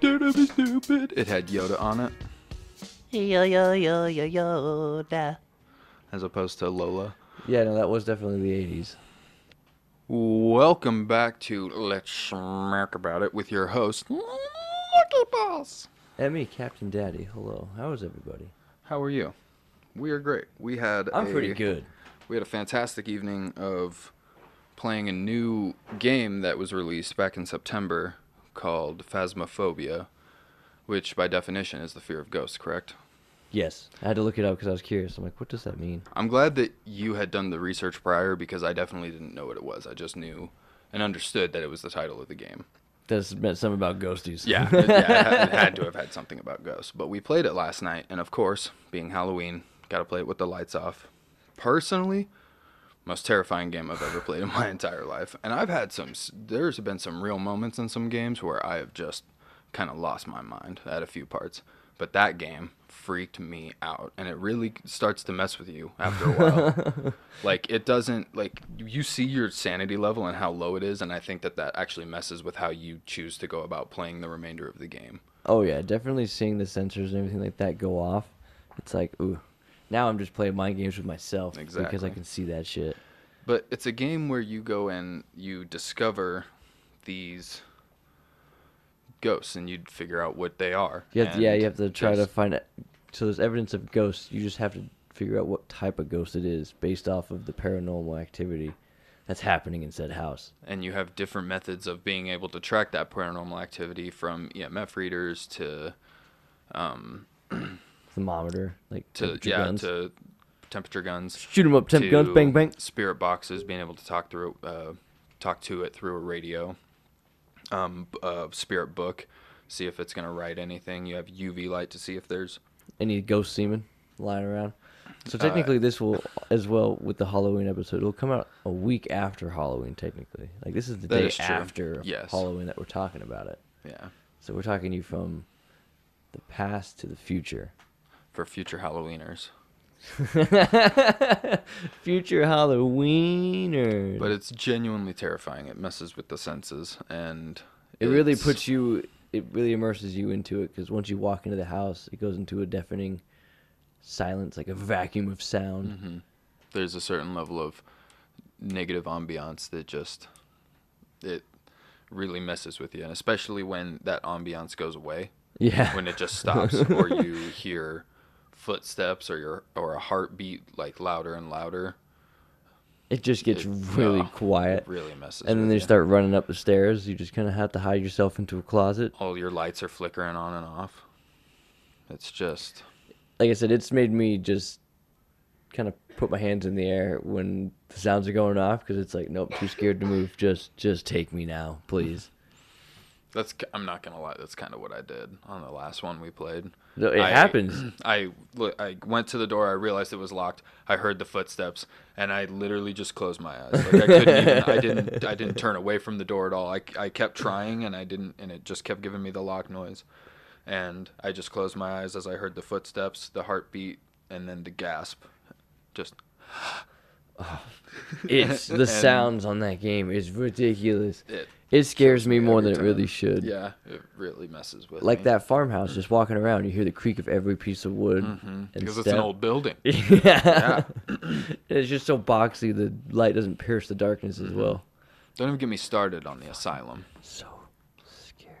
Don't be stupid. It had Yoda on it, Yo yo yo yo yo da. as opposed to Lola. Yeah, no, that was definitely the '80s. Welcome back to Let's Smoke About It with your host, Lucky Boss. And me, Captain Daddy. Hello. How is everybody? How are you? We are great. We had I'm a, pretty good. We had a fantastic evening of playing a new game that was released back in September called Phasmophobia, which by definition is the fear of ghosts, correct? Yes, I had to look it up because I was curious. I'm like, what does that mean? I'm glad that you had done the research prior because I definitely didn't know what it was. I just knew and understood that it was the title of the game. That's meant something about ghosties. Yeah, it, yeah, it had- it had to have had something about ghosts. But we played it last night, and of course, being Halloween, got to play it with the lights off. Personally, most terrifying game I've ever played in my entire life. And I've had some. There's been some real moments in some games where I have just kind of lost my mind at a few parts. But that game freaked me out, and it really starts to mess with you after a while. like it doesn't like you see your sanity level and how low it is, and I think that that actually messes with how you choose to go about playing the remainder of the game. Oh yeah, definitely seeing the sensors and everything like that go off. It's like, ooh. Now I'm just playing mind games with myself because I can see that shit. But it's a game where you go and you discover these ghosts and you figure out what they are. You to, yeah, you have to try to find it. So there's evidence of ghosts. You just have to figure out what type of ghost it is based off of the paranormal activity that's happening in said house. and you have different methods of being able to track that paranormal activity from EMF readers to um Thermometer, like to yeah guns. to temperature guns Shoot them up, temp guns, bang bang. Spirit boxes, being able to talk through, uh, talk to it through a radio. Um, uh, spirit book, see if it's gonna write anything. You have UV light to see if there's. Any ghost semen lying around. So Uh, technically, this will as well with the Halloween episode. It'll come out a week after Halloween. Technically, like this is the day is after Yes. Halloween that we're talking about it. Yeah, So we're talking you from the past to the future. For future Halloweeners. future Halloweeners. But it's genuinely terrifying. It messes with the senses, and it really it's- puts you. It really immerses you into it because once you walk into the house, it goes into a deafening silence, like a vacuum of sound. Mhm. There's a certain level of negative ambiance that just it really messes with you, and especially when that ambiance goes away. Yeah. when it just stops or you hear footsteps or your or a heartbeat like louder and louder It just gets it- really oh, quiet. really messes and then they you. start running up the stairs. You just kind of have to hide yourself into a closet. all your lights are flickering on and off it's just Like I said, it's made me just kind of put my hands in the air when the sounds are going off because it's like, nope, too scared to move. Just, just take me now, please. That's I'm not gonna lie that's kind of what i did on the last one we played No, It I- happens. I I went to the door. I realized it was locked. I heard the footsteps, and I literally just closed my eyes. Like I couldn't even. I didn't. I didn't turn away from the door at all. I, I kept trying, and I didn't. And it just kept giving me the lock noise. And I just closed my eyes as I heard the footsteps, the heartbeat, and then the gasp. Just It's the sounds on that game is ridiculous. it. It scares me more than it really should. Yeah, it really messes with Like me. that farmhouse, just walking around, you hear the creak of every piece of wood. Mhm. and Because it's an old building. yeah. it's just so boxy. The light doesn't pierce the darkness as well. Don't even get me started on the asylum. So scary.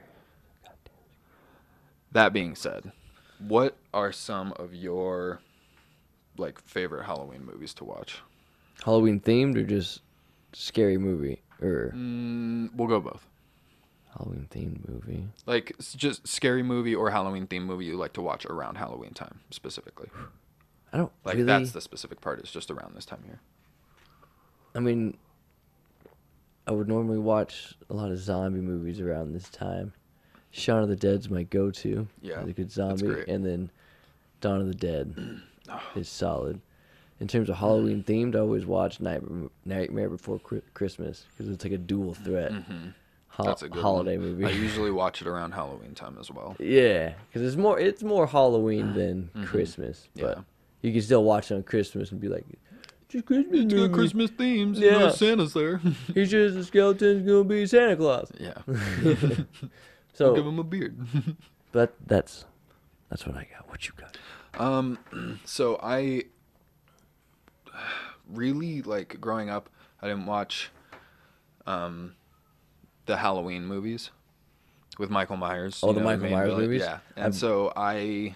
That being said, what are some of your like favorite Halloween movies to watch? Halloween themed or just scary movie or Mm, we'll go both. Halloween themed movie? Like s- just scary movie or Halloween themed movie you like to watch around Halloween time specifically. I don't Like really. that's the specific part. It's just around this time here. I mean, I would normally watch a lot of zombie movies around this time. Shaun of the Dead's my go-to. Yeah, He's a good that's zombie, great. and then Dawn of the Dead is solid. In terms of Halloween themed, I always watch Night, Nightmare Before Christmas because it's like a dual threat Mhm. ho- That's a good holiday one. movie. I usually watch it around Halloween time as well. yeah, because it's more it's more Halloween than Christmas, Mm-hmm. Yeah. but you can still watch it on Christmas and be like, "Just Christmas It's got. Christmas themes. Yeah. Yeah. Santa's there. He's just a skeleton's gonna be Santa Claus." yeah. So Give him a beard. but that's that's what I got. What you got? Um, so I really like growing up. I didn't watch um the Halloween movies with Michael Myers. Oh, the know, Michael main Myers villain. movies? Yeah, and I've- so I,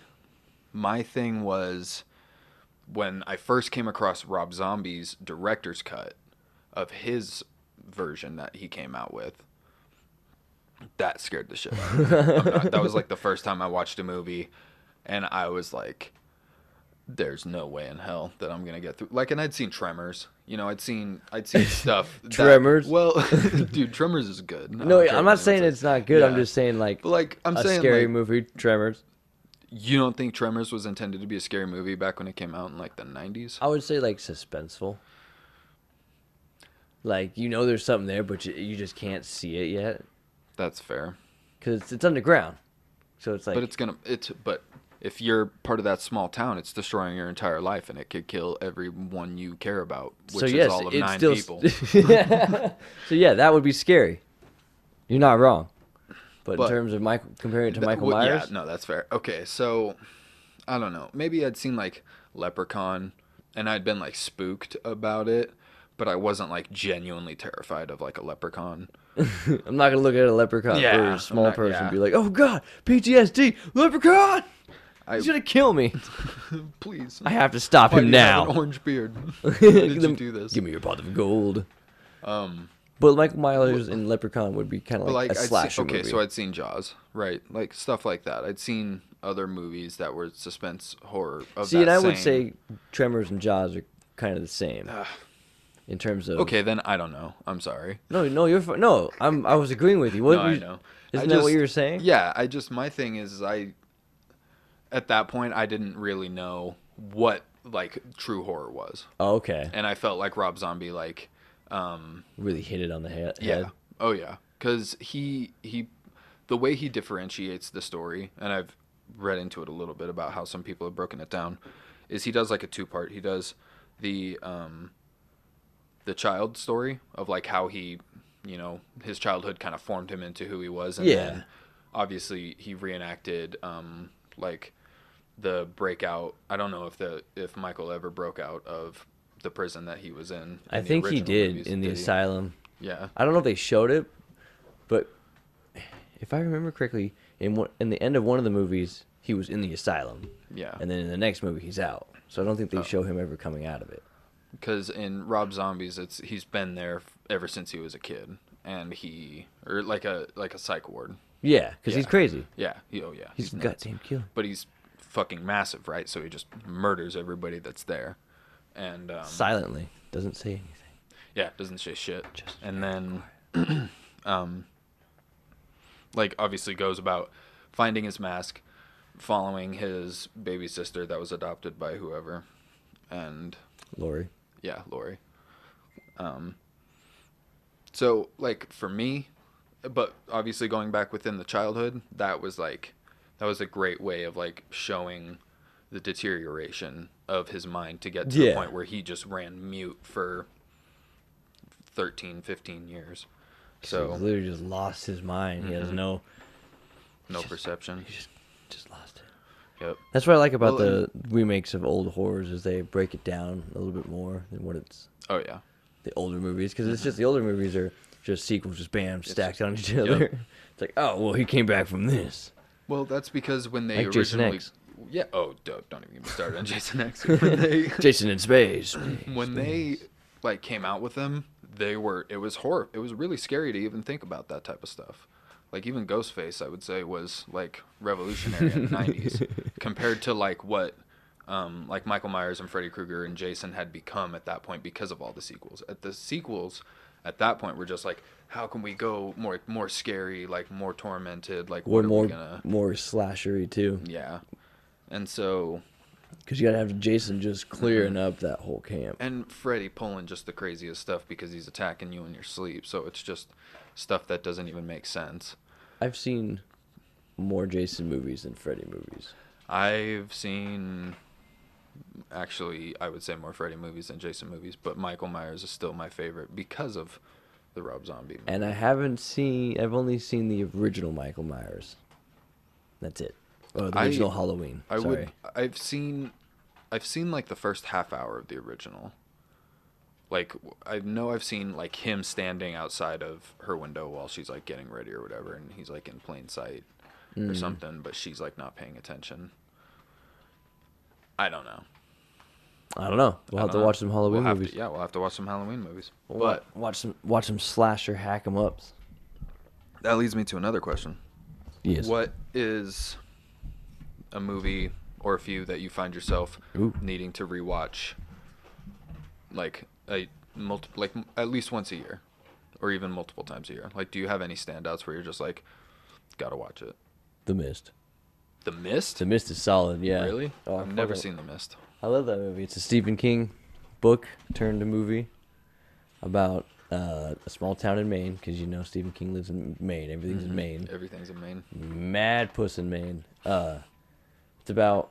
my thing was when I first came across Rob Zombie's director's cut of his version that he came out with. That scared the shit out of me. Not- that was like the first time I watched a movie, and I was like, "There's no way in hell that I'm gonna get through." Like, and I'd seen Tremors. You know, I'd seen I'd seen stuff. that- Tremors? well, dude, Tremors is good. No, don't I'm not saying it's says. not good. I'm just saying like But like I'm a saying, scary like, movie, Tremors. you don't think Tremors was intended to be a scary movie back when it came out in like the 90s? I would say like suspenseful. Like you know there's something there, but you, you just can't see it yet That's fair. because it's, it's underground. So it's like but it's gonna it's but if you're part of that small town, it's destroying your entire life, and it could kill everyone you care about, which so is all of nine still people. so yeah, that would be scary. You're not wrong. But, But- in terms of Michael, comparing it to That- Michael well, Myers, Yeah, no, that's fair. Okay, so I don't know. Maybe I'd seen like Leprechaun, and I'd been like spooked about it, but I wasn't like genuinely terrified of like a leprechaun. I'm not gonna look at a leprechaun Yeah, or a small not- person yeah. and be like, "Oh God, PTSD, leprechaun! I He's gonna kill me. please. I have to stop Why him do you have now." an orange beard. Why did you do this? Give me your pot of gold. Um, But like Myers and Leprechaun would be kind of but like, like a I'd slasher seen, okay, movie. so I'd seen Jaws, right? Like stuff like that. I'd seen other movies that were suspense horror. Of See, that and I would same- say Tremors and Jaws are kind of the same in terms of. Okay, then I don't know. I'm sorry. No, no, you're fi- no. I'm. I was agreeing with you. What no, were I you- know. Isn't that what just- you were saying? Yeah, I just my thing is I at that point I didn't really know what like true horror was. Oh, okay. And I felt like Rob Zombie like um Really hit it on the head. yeah. Oh yeah. Cuz he he the way he differentiates the story and I've read into it a little bit about how some people have broken it down is he does like a two part. He does the um the child story of like how he you know his childhood kind of formed him into who he was and Yeah. then obviously he reenacted um like the breakout i don't know if the if michael ever broke out of the prison that he was in, I in think he did movies, in the did he? asylum. yeah I don't know if they showed it, but if I remember correctly, in one, in the end of one of the movies, he was in the asylum, yeah and then in the next movie, he's out. So I don't think they Oh. show him ever coming out of it. because in rob zombies it's he's been there ever since he was a kid and he or like a like a psych ward Yeah, because he's crazy. yeah he, oh yeah He's, nuts. goddamn killer. but he's fucking massive right so he just murders everybody that's there and um, Silently, doesn't say anything. Yeah, doesn't say shit. Just and then, um, like obviously goes about finding his mask, following his baby sister that was adopted by whoever, and Lori. yeah, Lori. Um. So like for me, but obviously going back within the childhood, that was like, that was a great way of like showing the deterioration of his mind to get to the point where he just ran mute for 13, 15 years. So he literally just lost his mind. He has Mhm. no, no just- perception. he just just lost it. Yep. That's what I like about Well, the remakes of old horrors is they break it down a little bit more than what it's Oh yeah. the older movies because it's just the older movies are just sequels, just bam stacked on each Yep. other. It's like, oh well, he came back from this. Well, that's because when they Like Jason originally, X. yeah. Oh, don't, don't even get me started on Jason X. When they, Jason in space. when they like came out with them, they were it was horror. It was really scary to even think about that type of stuff. Like even Ghostface, I would say was like revolutionary in the '90s compared to like what. Um, like Michael Myers and Freddy Krueger and Jason had become at that point because of all the sequels. At the sequels, at that point, were just like, how can we go more more scary, like more tormented, like Or what are more we gonna? more slashery too, Yeah, and so because you gotta have Jason just clearing mm-hmm. up that whole camp. and Freddy pulling just the craziest stuff because he's attacking you in your sleep. So it's just stuff that doesn't even make sense. I've seen more Jason movies than Freddy movies. I've seen actually I would say more Freddy movies than Jason movies, but Michael Myers is still my favorite because of the Rob Zombie. Movie. And I haven't seen. I've only seen the original Michael Myers. That's it. Oh, the I- original Halloween. I Sorry. would. I've seen, I've seen like the first half hour of the original. Like I know I've seen like him standing outside of her window while she's like getting ready or whatever, and he's like in plain sight Mm. or something, but she's like not paying attention. I don't know. I don't know. We'll I have to know. watch some Halloween We'll movies. To, yeah, we'll have to watch some Halloween movies. We'll But watch some watch some slasher hack 'em ups. that leads me to another question. Yes. What is a movie or a few that you find yourself Ooh. needing to rewatch, like a multi- like at least once a year, or even multiple times a year? Like, do you have any standouts where you're just like, gotta watch it? The Mist. The Mist. The Mist is solid. Yeah. Really? Oh, I've never seen The Mist. I love that movie. It's a Stephen King book turned to movie about uh, a small town in Maine because you know Stephen King lives in Maine. Everything's in Mhm. Maine. Everything's in Maine. Mad Puss in Maine. Uh, it's about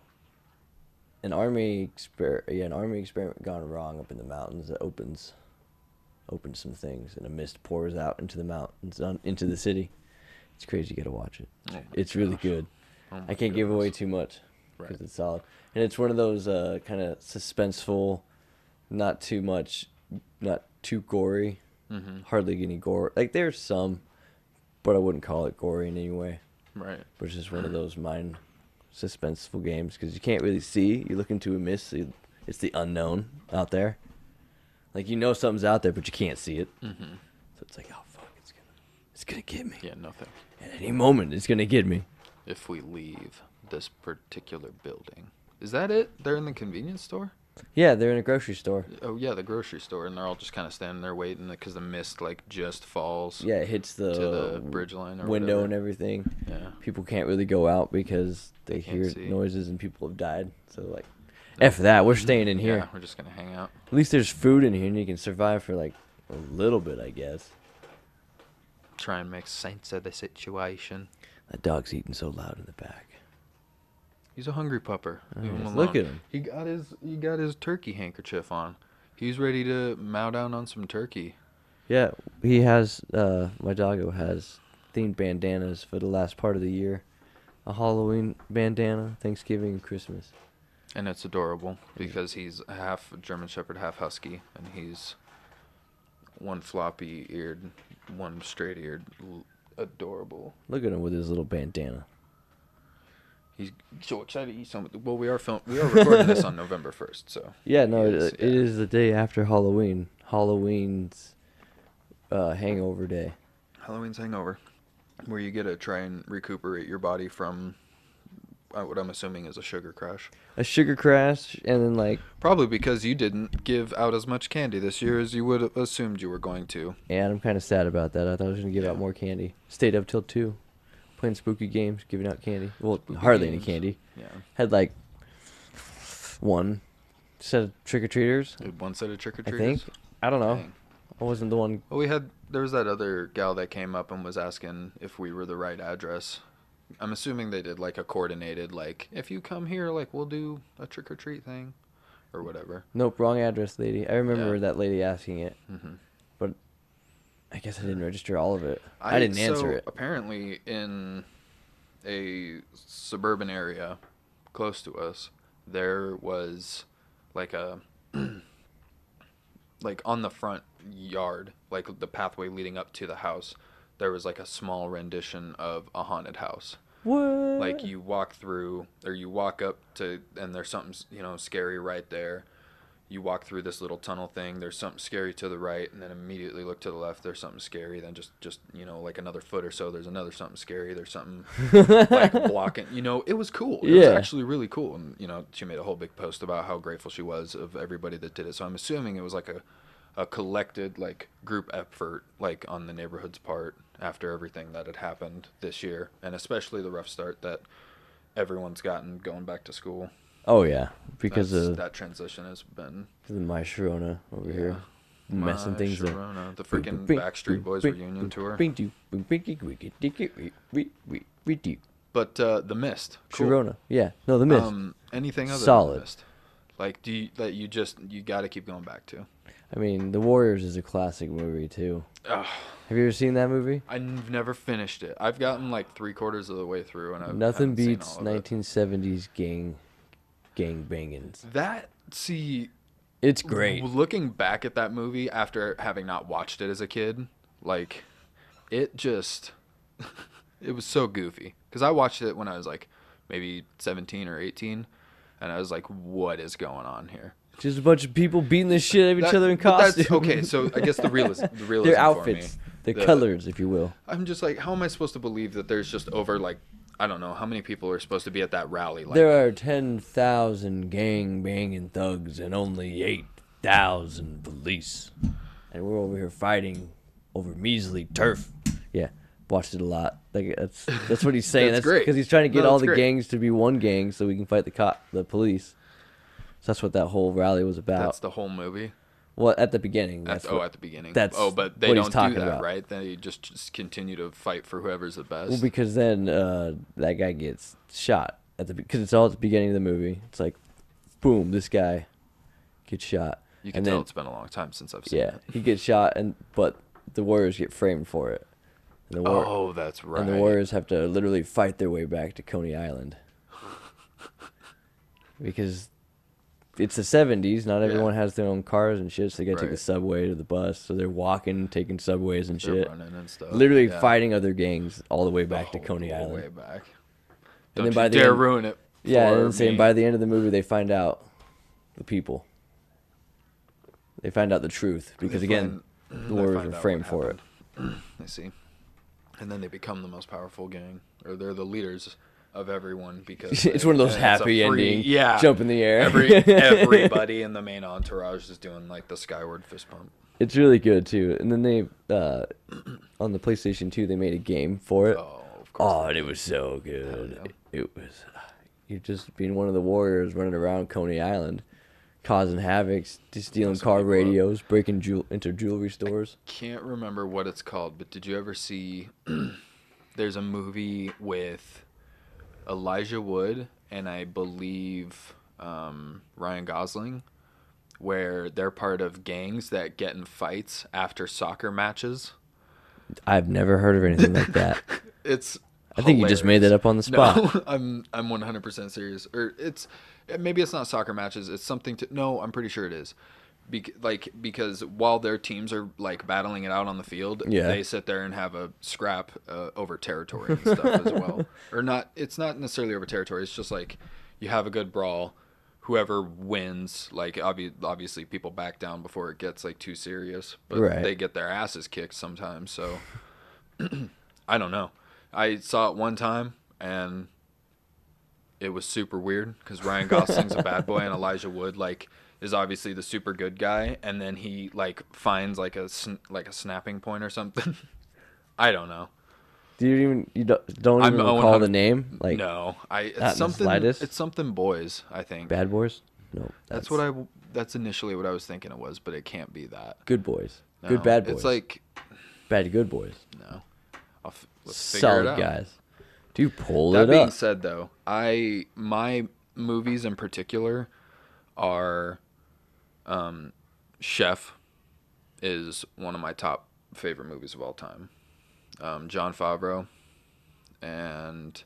an army exper- yeah, an army experiment gone wrong up in the mountains that opens opens some things and a mist pours out into the mountains on, into the city. It's crazy. You gotta watch it. Oh it's really good. Oh I can't give away too much because Right. it's solid, and it's one of those uh, kind of suspenseful, not too much, not too gory, Mhm. hardly any gore. Like there's some, but I wouldn't call it gory in any way. Right. But it's just one of those mind suspenseful games because you can't really see. You look into a mist. It's the unknown out there. Like you know something's out there, but you can't see it. Mm-hmm. So it's like, oh fuck, it's gonna, it's gonna get me. Yeah. Nothing. At any moment, it's gonna get me. If we leave this particular building, is that it? They're in the convenience store. Yeah, they're in a grocery store. Oh yeah, the grocery store, and they're all just kind of standing there waiting because the mist like just falls. Yeah, it hits the, the bridge line or window whatever. and everything. Yeah. People can't really go out because they, hear see. noises and people have died. So like, f that. We're staying in here. Yeah, we're just gonna hang out. At least there's food in here and you can survive for like a little bit, I guess. Try and make sense of the situation. That dog's eating so loud in the back. He's a hungry pupper. Oh, Leave him. Look at him. He got his he got his turkey handkerchief on. He's ready to mow down on some turkey. Yeah, he has. Uh, my doggo has themed bandanas for the last part of the year. A Halloween bandana, Thanksgiving, and Christmas. And it's adorable because he's half German Shepherd, half Husky, and he's one floppy eared, one straight eared. Adorable. Look at him with his little bandana. He's so excited to eat some. Well, we are film. We are recording this on November first, so. Yeah, no, it, yeah. is the day after Halloween. Halloween's uh, hangover day. Halloween's hangover, where you get to try and recuperate your body from what I'm assuming is a sugar crash. A sugar crash, and then like, Probably because you didn't give out as much candy this year as you would have assumed you were going to. and I'm kind of sad about that. I thought I was gonna give out more candy. Stayed up till two, playing spooky games, giving out candy. Well, Spooky hardly games. any candy. Yeah. Had like one set of trick or treaters. One set of trick or I treaters. think. I don't know. Dang. I wasn't the one. Well, we had there was that other gal that came up and was asking if we were the right address. I'm assuming they did like a coordinated like if you come here like we'll do a trick or treat thing, or whatever. Nope, wrong address, lady. I remember Yeah. that lady asking it, hmm but I guess I didn't register all of it. I, didn't answer it. Apparently, in a suburban area close to us, there was like a like on the front yard, like the pathway leading up to the house. There was like a small rendition of a haunted house. What? Like you walk through, or you walk up to, and there's something you know scary right there. You walk through this little tunnel thing. There's something scary to the right, and then immediately look to the left. There's something scary. Then just just you know like another foot or so. There's another something scary. There's something like blocking. You know, it was cool. It was Yeah. actually really cool. And you know, she made a whole big post about how grateful she was of everybody that did it. So I'm assuming it was like a a collected like group effort like on the neighborhood's part after everything that had happened this year and especially the rough start that everyone's gotten going back to school oh yeah, because That's- of that transition has been the My Sharona over here, messing My things up. The freaking Backstreet Boys reunion tour but uh the mist cool. Sharona, yeah, no, the mist. um anything other Solid. than the mist Like, do you, that you just you got to keep going back to? I mean, The Warriors is a classic movie too. Ugh. Have you ever seen that movie? I've never finished it. I've gotten like three quarters of the way through, and I've Nothing beats all of it. 1970s gang, gang bangings. That see, It's great. Looking back at that movie after having not watched it as a kid, like, it just, it was so goofy. Because I watched it when I was like maybe 17 or 18, and I was like, what is going on here? Just a bunch of people beating the shit out of each That- other in costume. Okay, so I guess the realism, the realism their for outfits, me, their the- colors, if you will. I'm just like, how am I supposed to believe that there's just over like, I don't know, how many people are supposed to be at that rally? Like, there are 10,000 gang banging thugs and only 8,000 police. And we're over here fighting over measly turf. Yeah, watched it a lot. Like that's that's what he's saying. That's that's great. because he's trying to get No, all the great. gangs to be one gang so we can fight the cop, the police. So that's what that whole rally was about. that's the whole movie. well, at the beginning. At, That's oh, what- at the beginning. that's oh, but they don't do that, about. right? They just, just continue to fight for whoever's the best. Well, because then uh, that guy gets shot at the because it's all at the beginning of the movie. It's like, boom, this guy gets shot. you can and tell then, it's been a long time since I've seen yeah, it. he gets shot, and but the Warriors get framed for it. And the, War- Oh, that's right. and the Warriors have to literally fight their way back to Coney Island because it's the '70s. Not everyone has their own cars and shit, so they got to take the subway to the bus. So they're walking, taking subways and They're shit. running and stuff. Literally Yeah. fighting other gangs all the way The back to whole- Coney the whole Island. Way back. And Don't then by you the dare end- ruin it. Yeah, for and saying by the end of the movie they find out the people. They find out the truth They because again, find- the they Warriors find were out framed for it. happened. I see. And then they become the most powerful gang, or they're the leaders of everyone because it's they- one of those and it's a happy free- ending. Yeah, jump in the air. Every everybody in the main entourage is doing like the skyward fist pump. it's really good too. And then they uh, on the PlayStation 2 they made a game for it. Oh, of course. Oh, and it was so good. yeah. It was you're just being one of the warriors running around Coney Island, causing havoc, stealing car people up. radios, breaking jewel into jewelry stores. Can't remember what it's called, but did you ever see? there's a movie with Elijah Wood and I believe um, Ryan Gosling, where they're part of gangs that get in fights after soccer matches. I've never heard of anything like that. It's. I think you just made that up on the spot. No, I'm I'm 100% serious. Or it's maybe it's not soccer matches. It's something to no. I'm pretty sure it is. Bec- like because while their teams are like battling it out on the field, Yeah. they sit there and have a scrap uh, over territory and stuff as well. Or not. It's not necessarily over territory. It's just like you have a good brawl. Whoever wins, like obvi- obviously people back down before it gets like too serious, but Right. they get their asses kicked sometimes. So I don't know. I saw it one time and it was super weird because Ryan Gosling's a bad boy and Elijah Wood like is obviously the super good guy, and then he like finds like a sn- like a snapping point or something. I don't know. Do you even you don't, don't even recall the name? Like no, I it's something. It's something boys. I think Bad Boys? No. that's, what I. That's initially what I was thinking it was, but it can't be that. Good Boys. No, Good Bad Boys. It's like Bad Good Boys. no. I'll f- let's figure it Solid guys. Do you pull That it being up? said, though, I my movies in particular are, um, Chef is one of my top favorite movies of all time. Um, Jon Favreau, and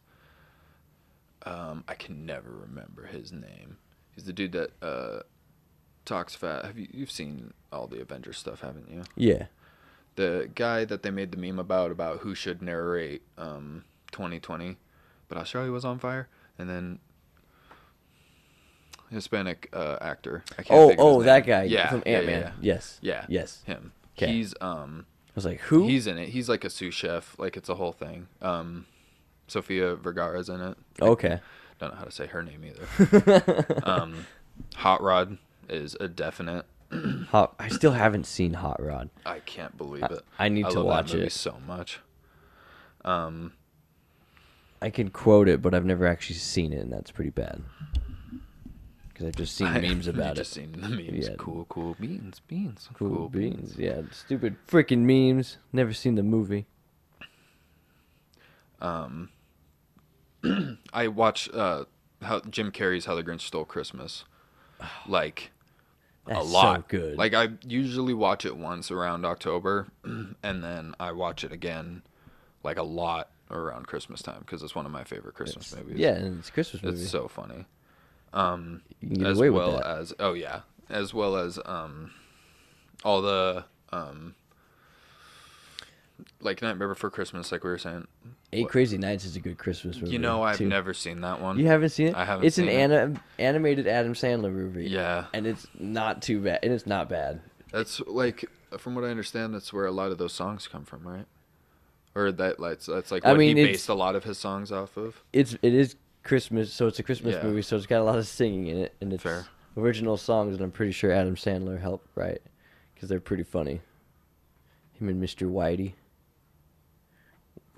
um, I can never remember his name. He's the dude that uh, talks fat. Have you you've seen all the Avengers stuff, haven't you? yeah. the guy that they made the meme about about who should narrate um 2020 but australia was on fire and then hispanic uh actor I can't Oh, think of his oh, that guy yeah from yeah, Ant Man. yeah, Yes. yeah Yes. him 'Kay. he's um I was like, who? he's in it he's like a sous chef like it's a whole thing um Sofia Vergara's in it okay. don't know how to say her name either um hot rod is a definite Hot, I still haven't seen Hot Rod. I can't believe it. I need to love watch that movie it. so much. Um, I can quote it, but I've never actually seen it, and that's pretty bad. Because I've just seen memes about it. just seen the memes. Yeah. Cool, cool beans, beans, Cool, beans. Yeah, stupid freaking memes. Never seen the movie. Um, I watch uh how Jim Carrey's How the Grinch Stole Christmas. like That's a lot. so good. Like I usually watch it once around October, and then I watch it again, like a lot around Christmas time because it's one of my favorite Christmas It's- movies. Yeah, and it's Christmas movie. it's so funny. Um, as well as oh yeah, as well as um, all the um, like Nightmare Before Christmas, like we were saying. Eight what- Crazy Nights is a good Christmas movie. You know, I've too. never seen that one. You haven't seen it? I haven't It's seen an ana- animated Adam Sandler movie. Yeah, And it's not too bad. And it's not bad. that's like from what I understand, that's where a lot of those songs come from, right? Or that like that's like I what mean, he based a lot of his songs off of. It's it is Christmas, so it's a Christmas Yeah. movie, so it's got a lot of singing in it, and it's Fair. original songs, and I'm pretty sure Adam Sandler helped write because they're pretty funny. Him and Mr. Whitey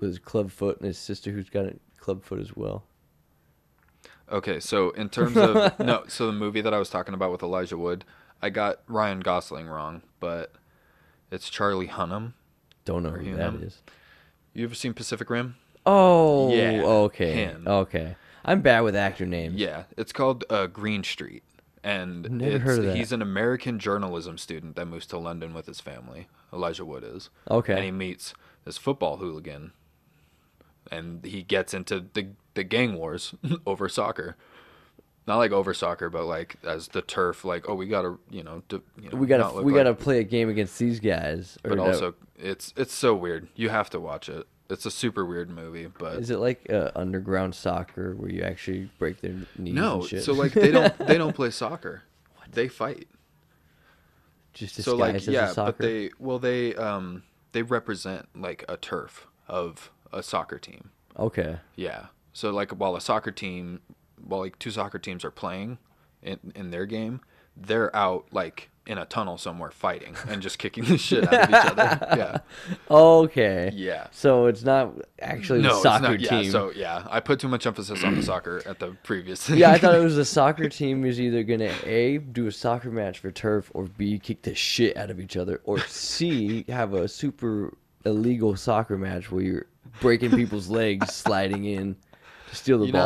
with his club foot and his sister who's got a club foot as well. Okay, so in terms of no, so the movie that I was talking about with Elijah Wood, I got Ryan Gosling wrong, but it's Charlie Hunnam. Don't know Or who that is. You ever seen Pacific Rim? Oh, Yeah, okay, him. okay. I'm bad with actor names. Yeah, it's called uh, Green Street, and Never it's, heard of that. he's an American journalism student that moves to London with his family. Elijah Wood is. Okay. And he meets this football hooligan, and he gets into the the gang wars over soccer. Not like over soccer, but like as the turf. Like, oh, we gotta, you know, you know we gotta we like- gotta play a game against these guys. But no. also, it's it's so weird. You have to watch it. It's a super weird movie, but is it like uh, underground soccer where you actually break their knees? no. and shit? So like they don't they don't play soccer. They fight. just so like disguised as yeah a soccer. but they well they um they represent like a turf of a soccer team okay. yeah so like while a soccer team while like two soccer teams are playing in in their game they're out like in a tunnel somewhere fighting and just kicking the shit out of each other yeah Okay. yeah So it's not actually no the soccer it's not, team. yeah so yeah i put too much emphasis on the soccer at the previous yeah, I thought it was the soccer team is either gonna a do a soccer match for turf or b kick the shit out of each other or c have a super illegal soccer match where you're breaking people's legs, sliding in to steal the you ball.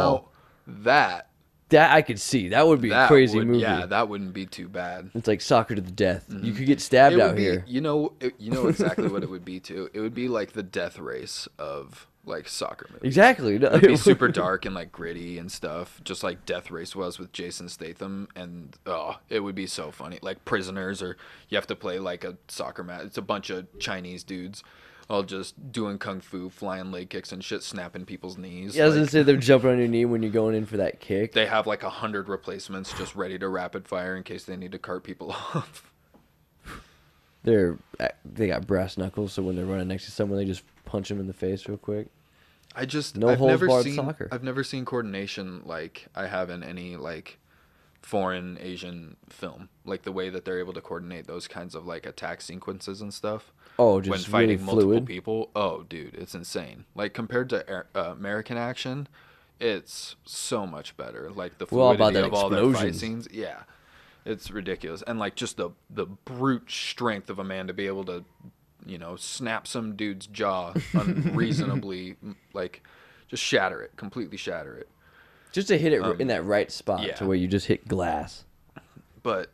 know that that I could see. That would be that a crazy would, movie. yeah that wouldn't be too bad It's like soccer to the death. You mm-hmm. could get stabbed out be, here. You know, it, you know exactly what it would be too. It would be like the death race of like soccer movies. Exactly. No, It'd be super dark and like gritty and stuff, just like Death Race was with Jason Statham, and oh, it would be so funny. Like prisoners, or you have to play like a soccer match. It's a bunch of Chinese dudes, all just doing kung fu, flying leg kicks and shit, snapping people's knees. Yeah, I was gonna say they're jumping on your knee when you're going in for that kick. they have like a hundred replacements just ready to rapid fire in case they need to cart people off. They're uh, they got brass knuckles, so when they're running next to someone, they just punch them in the face real quick. I just No I've never seen soccer. I've never seen coordination like I have in any like foreign Asian film. Like the way that they're able to coordinate those kinds of like attack sequences and stuff Oh, just when fighting really multiple fluid. people. Oh, dude, it's insane. Like compared to uh, American action, it's so much better. Like the fluidity that of all their fight scenes. Yeah. It's ridiculous. And like just the the brute strength of a man to be able to you know, snap some dude's jaw unreasonably like just shatter it, completely shatter it. Just to hit it Um, in that right spot yeah. to where you just hit glass. But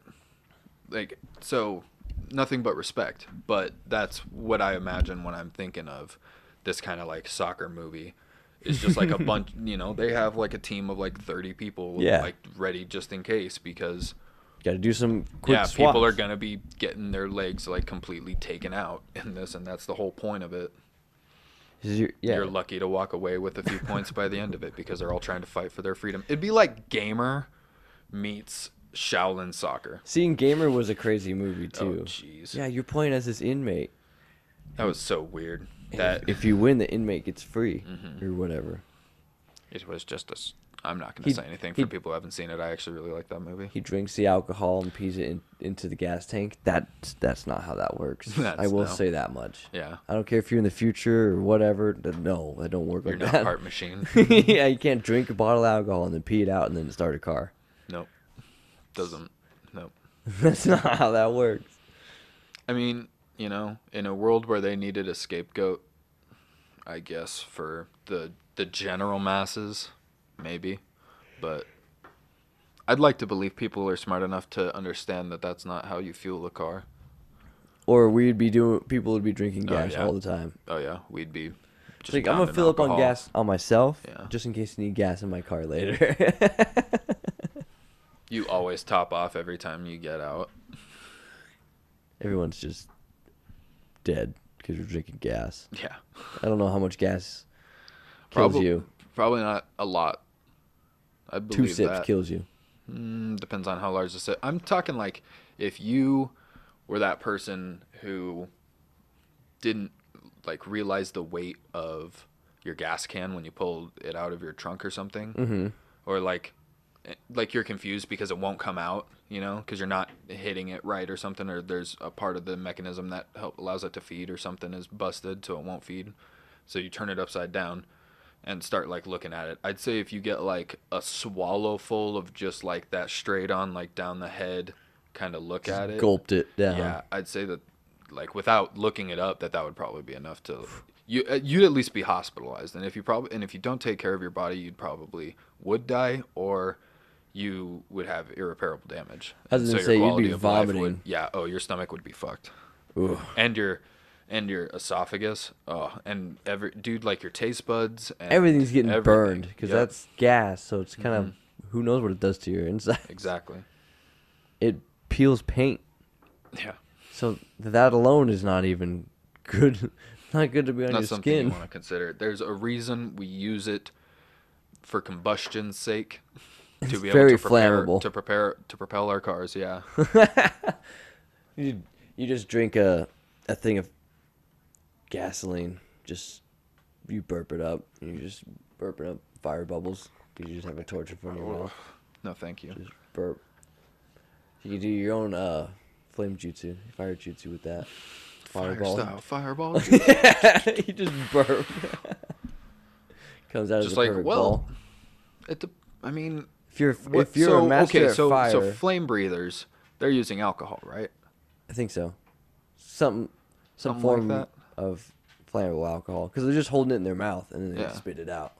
like so nothing but respect. But that's what I imagine when I'm thinking of this kind of like soccer movie. It's just like a bunch, you know, they have like a team of like 30 people Yeah. like ready just in case because Got to do some quick yeah, swaps. people are going to be getting their legs like completely taken out in this and that's the whole point of it. Yeah. You're lucky to walk away with a few points by the end of it because they're all trying to fight for their freedom. It'd be like Gamer meets Shaolin Soccer. Seeing Gamer was a crazy movie Oh, too. jeez. yeah, you're playing as this inmate. That was so weird. and That if you win, the inmate gets free Mhm. or whatever. it was just a. s- I'm not going He- to say anything he- for people who haven't seen it. I actually really like that movie. He drinks the alcohol and pees it in, into the gas tank. That's that's not how that works. I That's- will no. say that much. Yeah. I don't care if you're in the future or whatever. th- No, that don't work like that. You're like not that. part machine. yeah, you can't drink a bottle of alcohol and then pee it out and then start a car. nope. Doesn't. Nope. That's not how that works. I mean, you know, in a world where they needed a scapegoat, I guess for the the general masses, maybe, but I'd like to believe people are smart enough to understand that that's not how you fuel a car. Or we'd be doing. People would be drinking Oh, gas yeah. all the time. Oh yeah, we'd be. It's like I'm gonna fill up on alcohol. gas on myself, Yeah. just in case I need gas in my car later. You always top off every time you get out. Everyone's just dead because you're drinking gas. Yeah. I don't know how much gas kills Probably- you. Probably not a lot. I believe Two sips that. kills you. Mm, depends on how large the sip. I'm talking like if you were that person who didn't like realize the weight of your gas can when you pulled it out of your trunk or something, Mm-hmm. or like like you're confused because it won't come out, you know, because you're not hitting it right or something, or there's a part of the mechanism that help allows it to feed or something is busted, so it won't feed. So you turn it upside down and start like looking at it. I'd say if you get like a swallow full of just like that straight on like down the head kind of look at it. Gulped it down. Yeah, I'd say that like without looking it up that that would probably be enough to you uh, you'd at least be hospitalized. And if you probably and if you don't take care of your body, you'd probably would die or you would have irreparable damage. I was gonna say, you'd be life would- vomiting. yeah, oh, your stomach would be fucked Ooh. and your and your esophagus oh and every dude like your taste buds and Everything's getting everything. burned because Yep, Mm-hmm. that's gas. So it's kind of who knows what it does to your inside. exactly It peels paint. yeah So that alone is not even good. Not good to be on your skin. not your something skin. you want to consider there's a reason we use it for combustion's sake to It's be very able to prepare, flammable. to prepare to propel our cars yeah You you just drink a a thing of gasoline. Just you burp it up. You just burp it up fire bubbles. You just have a torch in front of your mouth. no thank you Just burp. You can do your own uh flame jutsu, fire jutsu with that. fire Fireball. style fireball you just burp. Comes out Just as a like, perfect well, ball. it de- i mean If you're if you're so, a master okay so fire, so flame breathers they're using alcohol right I think so. Some some Something like form that? of flammable alcohol because they're just holding it in their mouth and then they Yeah. spit it out.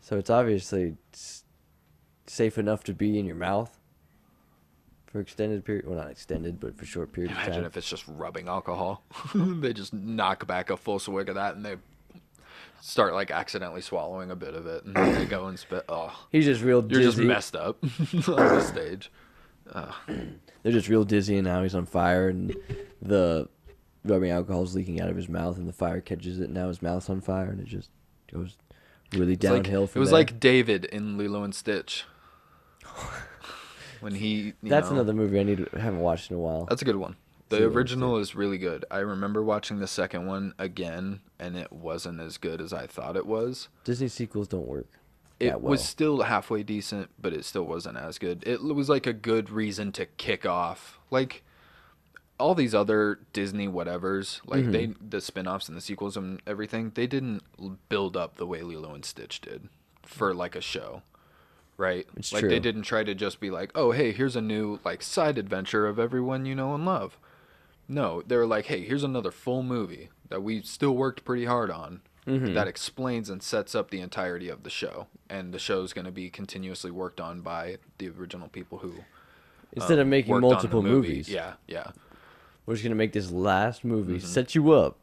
So it's obviously safe enough to be in your mouth for extended period. Well, not extended, but for short periods of Imagine time. if it's just rubbing alcohol. they just knock back a full swig of that and they start like accidentally swallowing a bit of it and then they go and spit. Oh, He's just real you're just messed up on the stage. They're just real dizzy, and now he's on fire, and the rubbing alcohol is leaking out of his mouth, and the fire catches it. And now his mouth's on fire, and it just goes really It's like- downhill. it was there. like David in Lilo and Stitch. when he. you that's know- another movie I need to, haven't watched in a while. That's a good one. The original is really good. I remember watching the second one again, and it wasn't as good as I thought it was. Disney sequels don't work. It well. was still halfway decent, but it still wasn't as good. It was like a good reason to kick off. Like all these other Disney whatevers, like they Mm-hmm. the spin-offs and the sequels and everything, they didn't build up the way Lilo and Stitch did for like a show. Right? It's like true. they didn't try to just be like, "Oh, hey, here's a new like side adventure of everyone you know and love." No, they were like, "Hey, here's another full movie that we still worked pretty hard on Mm-hmm. that explains and sets up the entirety of the show, and the show's going to be continuously worked on by the original people who Instead of um, making on the multiple movie. movies, Yeah, yeah, we're just gonna make this last movie Mm-hmm. set you up.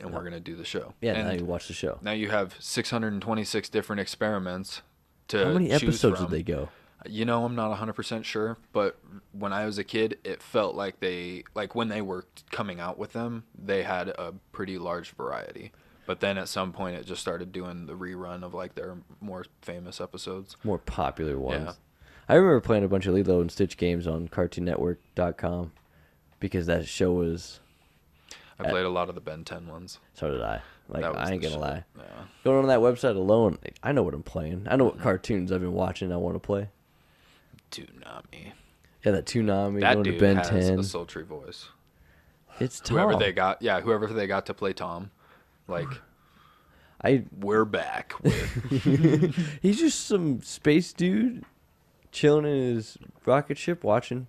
and we're going to do the show. Yeah, and now you watch the show. now you have 626 different experiments to How many episodes did they go? You know, I'm not 100% sure, but when I was a kid, it felt like they like when they were coming out with them, they had a pretty large variety. But then at some point it just started doing the rerun of like their more famous episodes. More popular ones. Yeah. I remember playing a bunch of Lilo and Stitch games on CartoonNetwork.com because that show was. I played a lot of the Ben 10 ones. So did I. Like I ain't gonna shit. lie. Yeah. Going on that website alone, I know what I'm playing. I know what cartoons I've been watching. I want to play. Toonami. Yeah, that Toonami, That dude Ben has 10. a sultry voice. It's Tom. Whoever they got, yeah, whoever they got to play Tom, like I we're back with he's just some space dude chilling in his rocket ship watching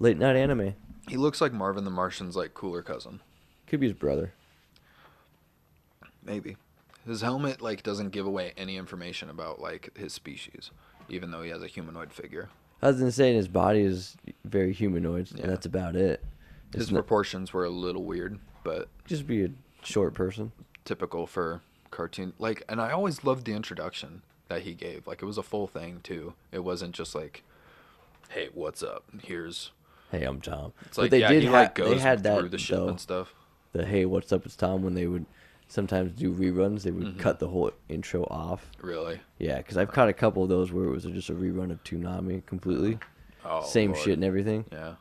late night anime. He looks like Marvin the Martian's like cooler cousin. Could be his brother. Maybe. His helmet like doesn't give away any information about like his species. even though he has a humanoid figure. I was gonna say his body is very humanoid, Yeah. and that's about it. His not, proportions were a little weird, but just be a short person. typical for cartoon. Like, and I always loved the introduction that he gave. Like, it was a full thing too. It wasn't just like, "Hey, what's up? Here's." Hey, I'm Tom. It's But like, they yeah, did he ha- like they had through that the ship though. and stuff. The hey, what's up? It's Tom. When they would sometimes do reruns, they would Mm-hmm. cut the whole intro off. Really? Yeah, because I've caught a couple of those where it was just a rerun of Toonami completely, Oh, same Lord. shit and everything. Yeah,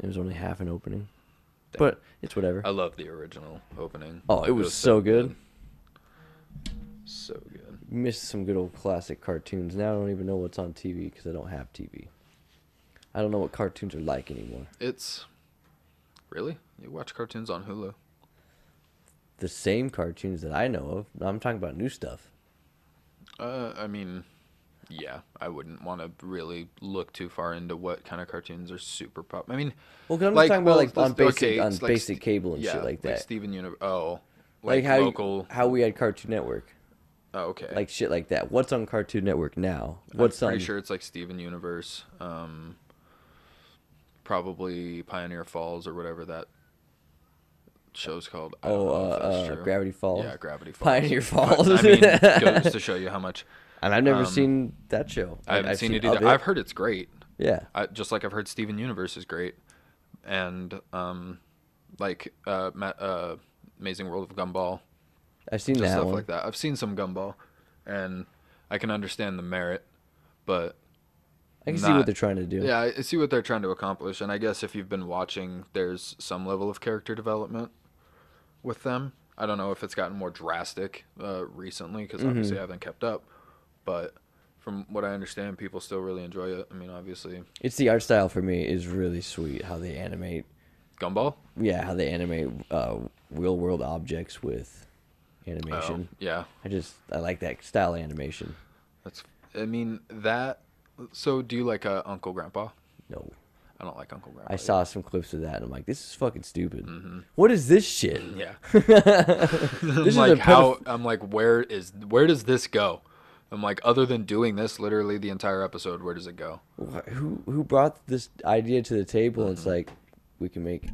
It was only half an opening, Damn. but it's whatever. I love the original opening. Oh, it was so good. So good. Missed some good old classic cartoons. Now I don't even know what's on TV because I don't have TV. I don't know what cartoons are like anymore. It's really you watch cartoons on Hulu. The same cartoons that I know of. I'm talking about new stuff. Uh, I mean, yeah, I wouldn't want to really look too far into what kind of cartoons are super pop. I mean, Well, 'cause I'm Like, talking well, about like on basic okay, on like basic cable and yeah, shit like that. Steven Universe. Oh, like, like, how local. how we had Cartoon Network, oh, okay. like shit like that. What's on Cartoon Network now? I'm What's pretty on? sure it's like Steven Universe. Um, probably Pioneer Falls or whatever that show's called. I don't Oh, uh, that's uh, true. Gravity Falls. Yeah, Gravity Falls. Pioneer But, Falls. I mean, goes to show you how much. And I've never um, seen that show. I haven't I've seen, it of either. I've heard it's great. Yeah. I, just like I've heard Steven Universe is great, and um, like uh, Ma- uh, Amazing World of Gumball, I've seen that stuff one. like that. I've seen some Gumball, and I can understand the merit, but I can see what they're trying to do. yeah, I see what they're trying to accomplish, and I guess if you've been watching, there's some level of character development with them. I don't know if it's gotten more drastic uh, recently because Mm-hmm. obviously I haven't kept up, but from what I understand, people still really enjoy it. I mean, obviously, It's the art style for me is really sweet. How they animate, Gumball. yeah, how they animate uh, real world objects with Oh, animation. yeah, I just I like that style of animation. that's. I mean that. So, do you like uh, Uncle Grandpa? No, I don't like Uncle Grandpa. I saw some clips of that and I'm like, this is fucking stupid. Mm-hmm. What is this shit? Yeah. This like how I'm like where is where does this go? I'm like other than doing this literally the entire episode, where does it go? Who who brought this idea to the table? Mm-hmm. It's like we can make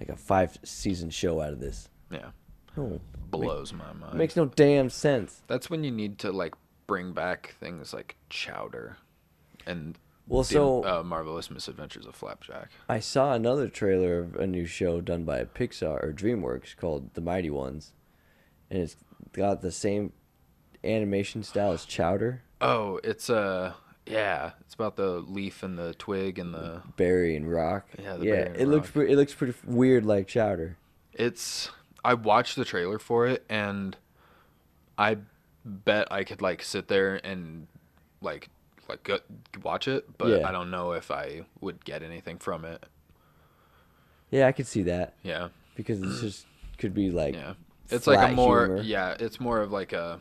like a five season show out of this. Yeah. No, Blows my mind. makes no damn sense. That's when you need to like bring back things like Chowder and Well, the, so uh, Marvelous Misadventures of Flapjack. I saw another trailer of a new show done by Pixar or DreamWorks called The Mighty Ones, and it's got the same animation style as Chowder, Oh, it's uh yeah, it's about the leaf and the twig and the berry and Rock. Yeah, the yeah. It looks pre- it looks pretty weird like Chowder. it's I watched the trailer for it and I bet I could like sit there and like like go, watch it, but Yeah. I don't know if I would get anything from it. Yeah, I could see that Yeah. because it's just could be like Yeah. It's like a more humor. yeah, it's more of like a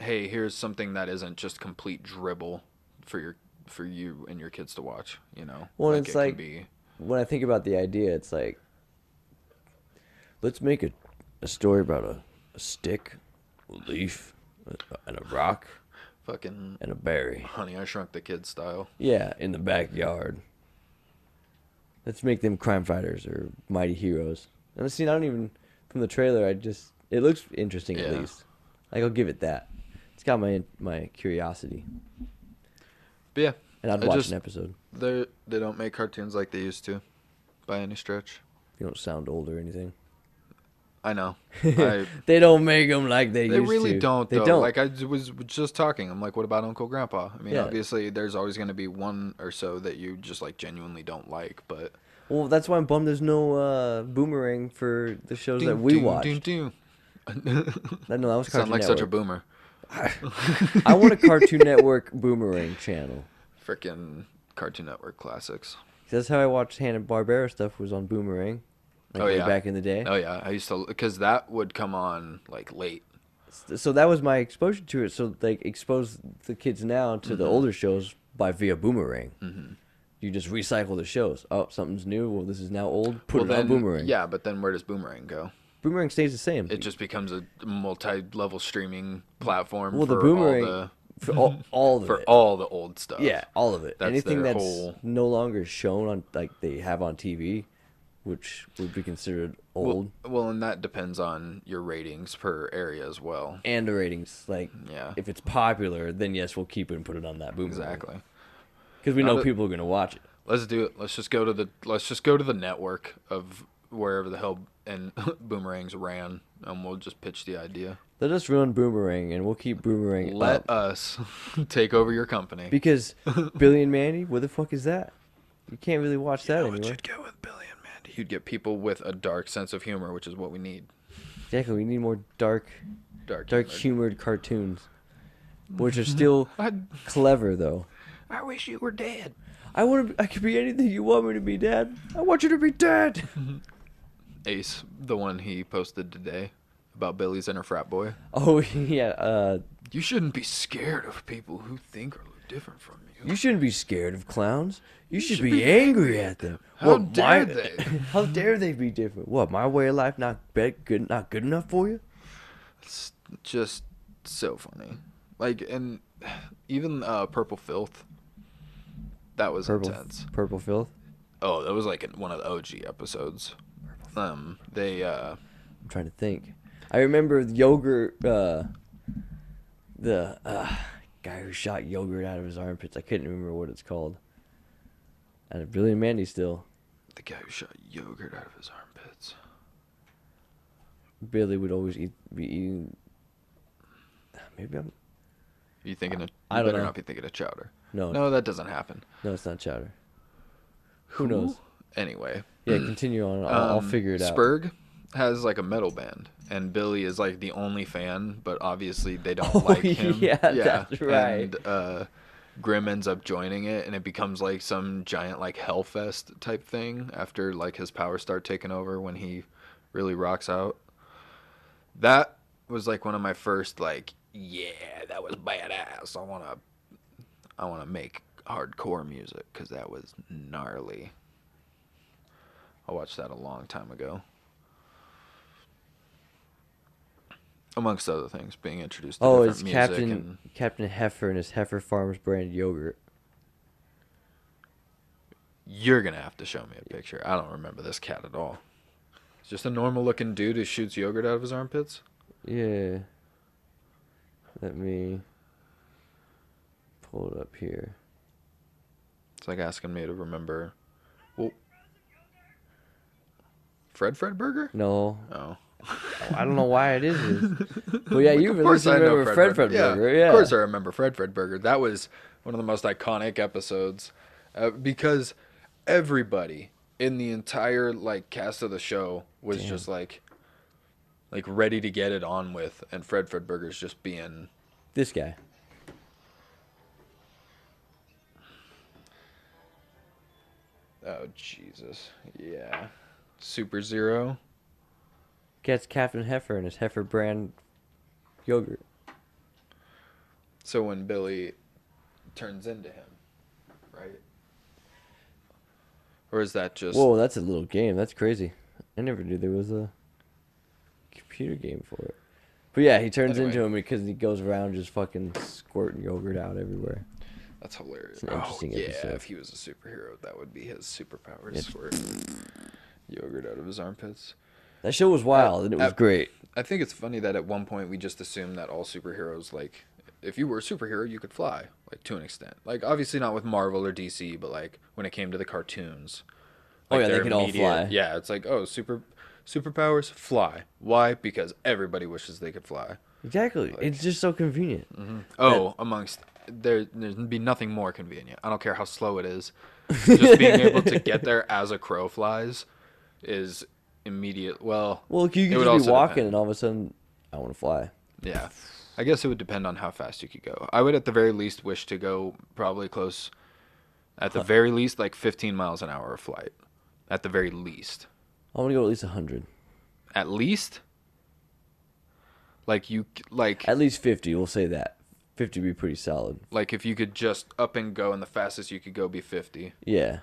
hey, here's something that isn't just complete dribble for your for you and your kids to watch, you know. Well, like it's it like- be when I think about the idea, it's like let's make a a story about a, a stick, a leaf, and a rock, fucking and a berry. Honey, I Shrunk the Kids style. Yeah, in the backyard. Let's make them crime fighters or mighty heroes. And I see, I don't even from the trailer. I just it looks interesting at least. Like I'll give it that. It's got my my curiosity, But yeah, and I'd I watch just- an episode. they they don't make cartoons like they used to, by any stretch. You don't sound old or anything. I know. I, They don't make them like they, used to. they really to. don't. They though. don't. Like I was just talking. I'm like, what about Uncle Grandpa? I mean, Yeah. obviously, there's always going to be one or so that you just like genuinely don't like. But well, that's why I'm bummed. There's no uh, boomerang for the shows that we ding, ding. I know that was Sound Cartoon like such a boomer. I want a Cartoon Network boomerang channel. Freaking Cartoon Network classics. That's how I watched Hanna Barbera stuff was on Boomerang. Like Oh, way yeah. back in the day. Oh yeah, I used to because that would come on like late. So that was my exposure to it. So like expose the kids now to Mm-hmm. the older shows by via Boomerang. Mm-hmm. You just recycle the shows. Oh, something's new. Well, this is now old. Put well, it then, on Boomerang. Yeah, but then where does Boomerang go? Boomerang stays the same. It just becomes a multi-level streaming platform. well, the Boomerang All the for all, all of for it. all the old stuff. Yeah, all of it. That's Anything that's whole- no longer shown on like they have on TV, which would be considered old, Well, well, and that depends on your ratings per area as well. and the ratings. Like, Yeah. if it's popular, then yes, we'll keep it and put it on that boom. Exactly. because we Not know people are gonna watch it. Let's do it. Let's just go to the let's just go to the network of wherever the hell and boomerangs ran, and we'll just pitch the idea. Let us run boomerang, and we'll keep boomerang Let up. us take over your company. because Billy and Mandy, what the fuck is that? You can't really watch that You know what anymore. you'd go with Billy. You'd get people with a dark sense of humor, which is what we need. Exactly. We need more dark, Dark, dark humor. humored cartoons, which are still I'd- clever though. I wish you were dead. I want to. I could be anything you want me to be, Dad. I want you to be dead. Ace, the one he posted today about Billy's inner frat boy. Oh yeah. Uh, You shouldn't be scared of people who think look different from you. you shouldn't be scared of clowns. You should, should be, be angry at them. How What, dare my- they? How dare they be different? What? My way of life not good, not good enough for you? It's just so funny. Like, and even uh, Purple Filth. That was Purple, intense. purple filth. Oh, that was like in one of the OG episodes. Um, they uh, I'm trying to think. I remember yogurt. Uh, the uh, guy who shot yogurt out of his armpits. I couldn't remember what it's called. Out of Billy and Mandy still. the guy who shot yogurt out of his armpits. Billy would always eat, be eating. Maybe I'm. You thinking of? I don't better know. not be thinking of chowder. No, No, that doesn't happen. no, it's not chowder. Who knows? Anyway, Yeah, continue on. I'll, I'll um, figure it out. Spurg has like a metal band, and Billy is like the only fan, but obviously they don't Oh, like him. yeah, yeah, that's right. And uh, Grim ends up joining it, and it becomes like some giant like Hellfest type thing after like his powers start taking over when he really rocks out. That was like one of my first like, yeah, that was badass. I wanna, I wanna make hardcore music because that was gnarly. I watched that a long time ago. Amongst other things, being introduced to Oh, different it's music Captain and Captain Heifer and his Heifer Farms brand yogurt. you're gonna have to show me a picture. I don't remember this cat at all. It's just a normal looking dude who shoots yogurt out of his armpits. Yeah. Let me pull it up here. It's like asking me to remember. Well, Fred Fred Burger? No, Oh. I don't know why it is. But yeah, you Of course least I know remember Fred Fred Burger. Yeah. Of course I remember Fred Fred Burger. That was one of the most iconic episodes uh, because everybody in the entire like cast of the show was Damn. just like like ready to get it on with and Fred Fred Burger's just being This guy. oh Jesus. Yeah. Super Zero. Gets Captain Heifer and his Heifer brand yogurt. So when Billy turns into him, right? Or is that just Whoa, that's a little game. That's crazy. I never knew there was a computer game for it. But yeah, he turns Anyway. into him because he goes around just fucking squirting yogurt out everywhere. That's hilarious. It's an oh, yeah, episode. if he was a superhero, that would be his superpower. Yeah. Squirt yogurt out of his armpits. That show was wild and it was great. I think it's funny that at one point we just assumed that all superheroes, like, if you were a superhero, you could fly, like, to an extent. Like, obviously not with Marvel or DC, but, like, when it came to the cartoons. Oh, yeah, they could all fly. Yeah, it's like, oh, super superpowers, fly. Why? Because everybody wishes they could fly. Exactly. it's just so convenient. Mm-hmm. Oh, amongst there, there'd be nothing more convenient. I don't care how slow it is. Just being able to get there as a crow flies is immediate. Well, Well, you could just be walking depend. and all of a sudden, I want to fly. Yeah, I guess it would depend on how fast you could go. I would at the very least wish to go probably close, at the very least like 15 miles an hour of flight. At the very least, I want to go at least 100. at least. Like you, like At least 50, we'll say that. 50 would be pretty solid. like if you could just up and go, and the fastest you could go be 50. Yeah.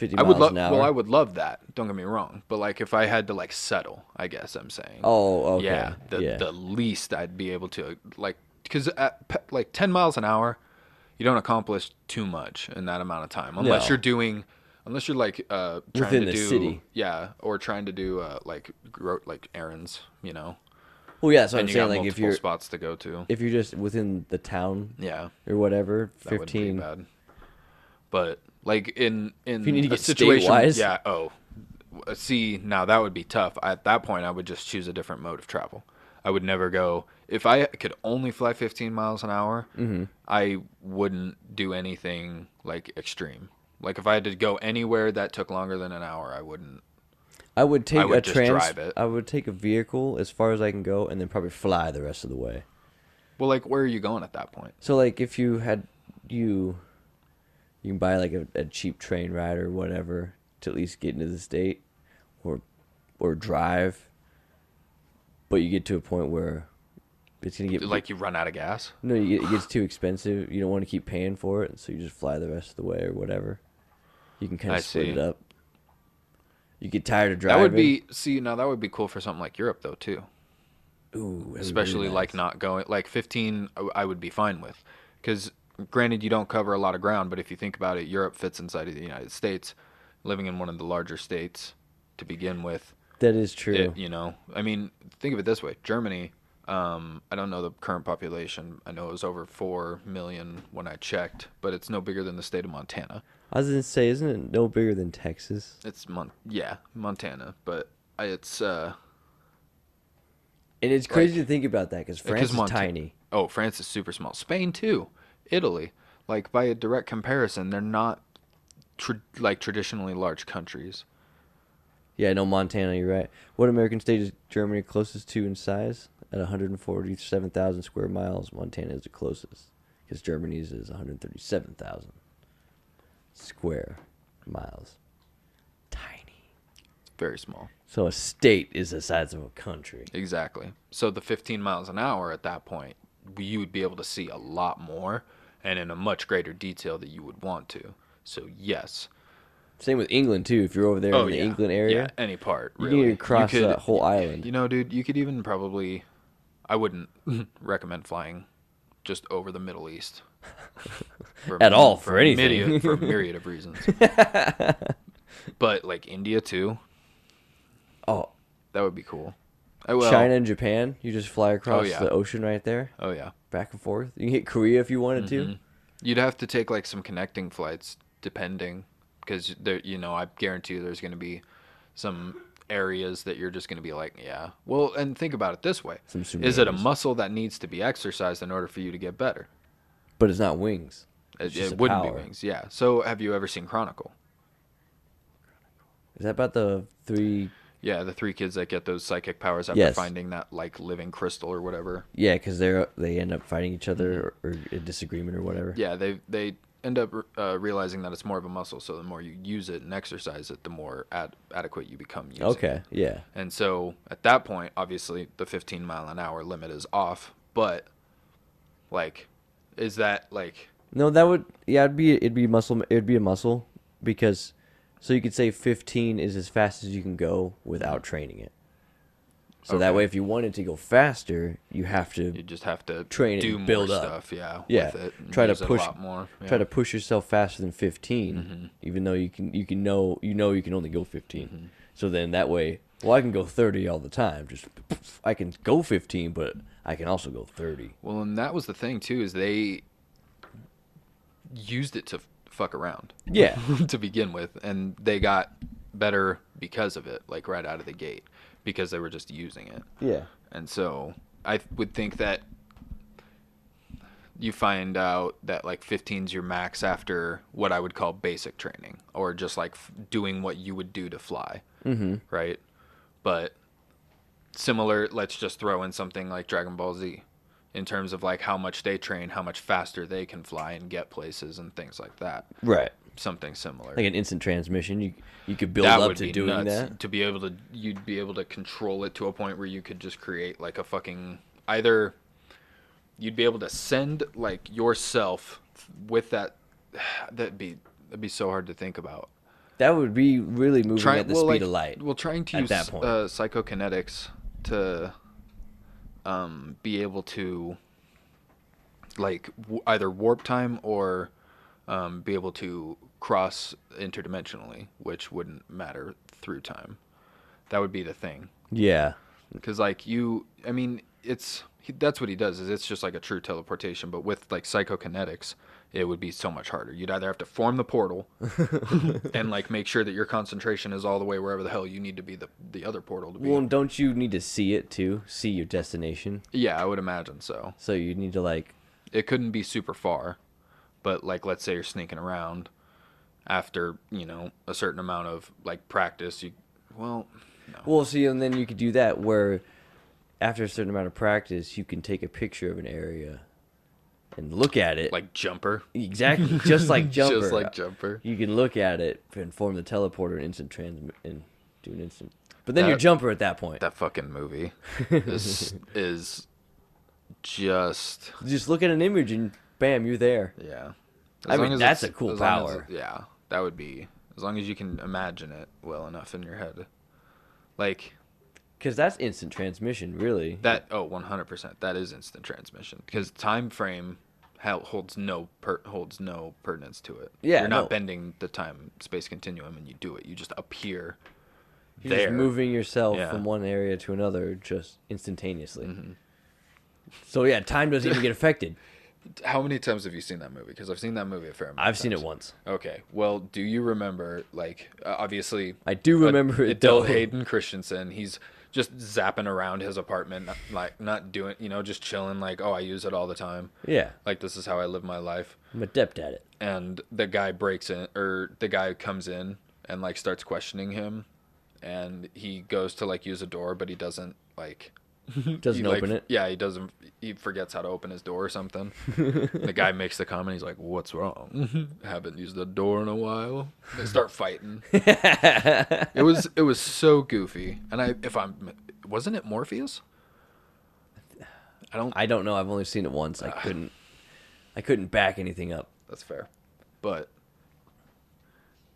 50 I would love. Well, I would love that. Don't get me wrong. But like, if I had to like settle, I guess I'm saying. Oh, okay. Yeah. The yeah. the least I'd be able to like because at pe- like 10 miles an hour, you don't accomplish too much in that amount of time unless No. you're doing. Unless you're like uh, trying Within to the do, city. yeah, or trying to do uh, like gro- like errands, you know, Well, yeah, so I'm saying like if you're spots to go to. if you're just within the town Yeah, or whatever, that wouldn't be fifteen. bad. But like in in you need to get situation, state-wise? yeah. Oh, see now that would be tough. At that point, I would just choose a different mode of travel. I would never go if I could only fly 15 miles an hour. Mm-hmm. I wouldn't do anything like extreme. Like if I had to go anywhere that took longer than an hour, I wouldn't. I would take would a trans. I would take a vehicle as far as I can go, and then probably fly the rest of the way. Well, like where are you going at that point? So like if you had you you can buy like a, a cheap train ride or whatever to at least get into the state or or drive. But you get to a point where it's gonna get Like you run out of gas? no get, it gets too expensive. You don't want to keep paying for it so you just fly the rest of the way or whatever. You can kind I of split see. it up. You get tired of driving That would be see now that would be cool for something like Europe though too. Ooh, that'd really especially like not going like 15 I- I would be fine with. Cuz granted you don't cover a lot of ground but if you think about it Europe fits inside of the United States living in one of the larger states to begin with. That is true. It, you know I mean think of it this way. Germany um, I don't know the current population. I know it was over 4 million when I checked but it's no bigger than the state of Montana. I was gonna say isn't it no bigger than Texas? It's Mon- yeah Montana but it's uh and it's crazy to think about that because France is Monta- tiny. Oh, France is super small. Spain too. Italy. Like by a direct comparison, they're not tra- like traditionally large countries. Yeah, no, Montana, you're right. What American state is Germany closest to in size? At 147,000 square miles, Montana is the closest. Because Germany's is 137,000 square miles. Tiny. It's Very small. So a state is the size of a country. Exactly. So the 15 miles an hour at that point, you would be able to see a lot more and in a much greater detail that you would want to. So yes. Same with England, too. If you're over there in oh, the England area, Oh, Yeah, any part. you Really. need to cross could- that whole island. You know, dude, you could even probably. I wouldn't recommend flying just over the Middle East. For, At all, for a anything. myriad- for a myriad of reasons. but like India too, oh, that would be cool. I will. China and Japan, you just fly across yeah. the ocean right there, Oh yeah. back and forth. You can hit Korea if you wanted to. Mhm. You'd have to take like some connecting flights, depending, because there, you know, I guarantee you there's going to be some areas that you're just going to be like, yeah. Well, and think about it this way: Some is it a muscle that needs to be exercised in order for you to get better? But it's not wings. It, It's just it a wouldn't power. be wings, yeah. So, have you ever seen Chronicle? Is that about the three Yeah, the three kids that get those psychic powers after Yes. finding that like living crystal or whatever. Yeah, because they're they end up fighting each other or, or a disagreement or whatever. Mm-hmm. Yeah, they they end up uh, realizing that it's more of a muscle. So the more you use it and exercise it, the more ad- adequate you become using it. Okay. Yeah. And so at that point, obviously the 15 mile an hour limit is off. But like, is that like No, that would yeah. It'd be it'd be muscle. It'd be a muscle because so you could say 15 is as fast as you can go without training it. So that way, if you wanted to go faster, you have to you just have to Train it do and build up. stuff? Yeah. yeah it try to it push lot more. try to push yourself faster than 15, Mm-hmm. even though you can you can know you know you can only go 15. So then that way, well, I can go 30 all the time. Just I can go 15, but I can also go 30. Well, and that was the thing too is they used it to fuck around. Yeah. to begin with, and they got better because of it, like right out of the gate, because they were just using it. Yeah. And so I would think that you find out that like 15's your max after what I would call basic training or just like f- doing what you would do to fly. Mm-hmm. Right. But similar, let's just throw in something like Dragon Ball Z in terms of like how much they train, how much faster they can fly and get places and things like that. Right. Something similar. Like an instant transmission, you you could build that up to doing nuts that. to be able to you'd be able to control it to a point where you could just create like a fucking either you'd be able to send like yourself with that that'd be that'd be so hard to think about That would be really moving Try- at the well, speed like, of light. well trying to use that point. Uh, psychokinetics to um be able to like w- either warp time or um, be able to cross interdimensionally, which wouldn't matter through time. That would be the thing. Yeah. because like you i mean it's he, that's what he does is it's just like a true teleportation but with like psychokinetics it would be so much harder you'd either have to form the portal and like make sure that your concentration is all the way wherever the hell you need to be the the other portal to be Well, and don't you need to see it too? See your destination. yeah i would imagine so So you need to like it couldn't be super far but like let's say you're sneaking around after you know a certain amount of like practice you well no. Well, see, and then you could do that where after a certain amount of practice, you can take a picture of an area and look at it. like jumper exactly, just like Jumper. just like jumper You can look at it and form the teleporter and instant transmit and do an instant. But then you're Jumper at that point. that fucking movie is is just Just look at an image and bam, you're there. yeah. I mean, that's a cool as long as power. yeah, that would be as long as you can imagine it well enough in your head. Like Because that's instant transmission, really. that. Oh, one hundred percent. That is instant transmission because time frame holds no per- holds no pertinence to it. Yeah, you're not no. bending the time space continuum and you do it. You just appear You're there. just moving yourself Yeah. from one area to another just instantaneously. Mm-hmm. So yeah, time doesn't even get affected. How many times have you seen that movie? Because I've seen that movie a fair amount. I've seen it once. Okay. Well, do you remember like uh, obviously I do remember it Adult. Hayden Christensen, he's just zapping around his apartment not- like not doing, you know, just chilling like, "Oh, I use it all the time. Yeah, Like this is how I live my life." I'm adept at it. And the guy breaks in or the guy comes in and like starts questioning him and he goes to like use a door but he doesn't like Doesn't he, like, open it. Yeah, he doesn't. He forgets how to open his door or something. the guy makes the comment. He's like, "What's wrong? Haven't used the door in a while." They start fighting. it was it was so goofy. And I, if I'm, wasn't it Morpheus? I don't. I don't know. I've only seen it once. I couldn't. I couldn't back anything up. That's fair, but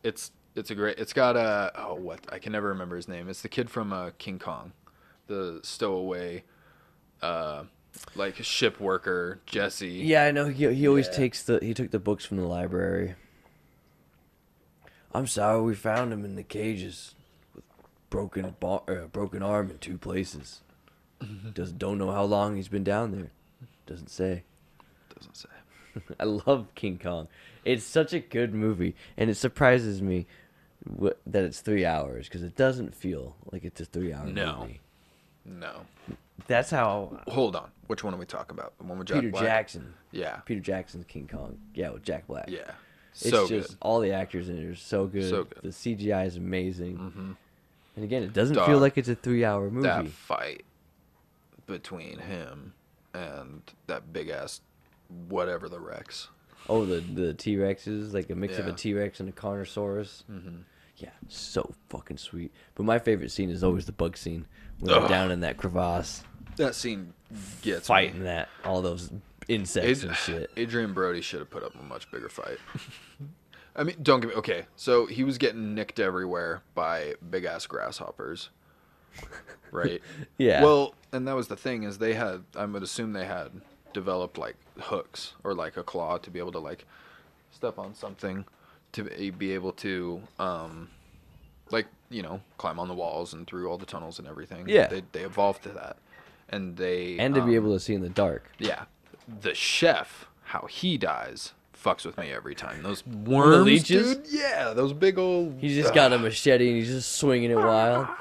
it's it's a great. It's got a oh what I can never remember his name. It's the kid from uh, King Kong, the stowaway, uh, like ship worker Jesse. Yeah, I know. He he always Yeah. takes the he took the books from the library. I'm sorry, we found him in the cages with broken bar, uh, broken arm in two places. Doesn't don't know how long he's been down there. Doesn't say. doesn't say. I love King Kong. It's such a good movie, and it surprises me that it's three hours because it doesn't feel like it's a three-hour No. movie. No. That's how Hold on. Which one are we talking about? The one with Jack Peter Black? Jackson. Yeah. Peter Jackson's King Kong. Yeah, with Jack Black. Yeah. It's So just good. all the actors in it are so good. So good. The CGI is amazing. hmm And again, it doesn't Dog. feel like it's a three-hour movie. That fight between him and that big ass whatever the Rex. Oh, the the T Rexes, like a mix of a T Rex and a Carnosaurus. Mm-hmm. Yeah, so fucking sweet. But my favorite scene is always the bug scene when they're down in that crevasse That scene gets fighting me. that all those insects Ad- and shit. Adrien Brody should have put up a much bigger fight. I mean, don't get me okay. So he was getting nicked everywhere by big ass grasshoppers, right? Yeah. Well, and that was the thing is they had. I would assume they had developed like hooks or like a claw to be able to like step on something to be- be able to um like you know climb on the walls and through all the tunnels and everything. Yeah. They they evolved to that, and they and to be um, able to see in the dark. yeah. The chef, how he dies, fucks with me every time. Those worms, leeches? dude. Yeah, those big old. He's just got a machete and he's just swinging it wild.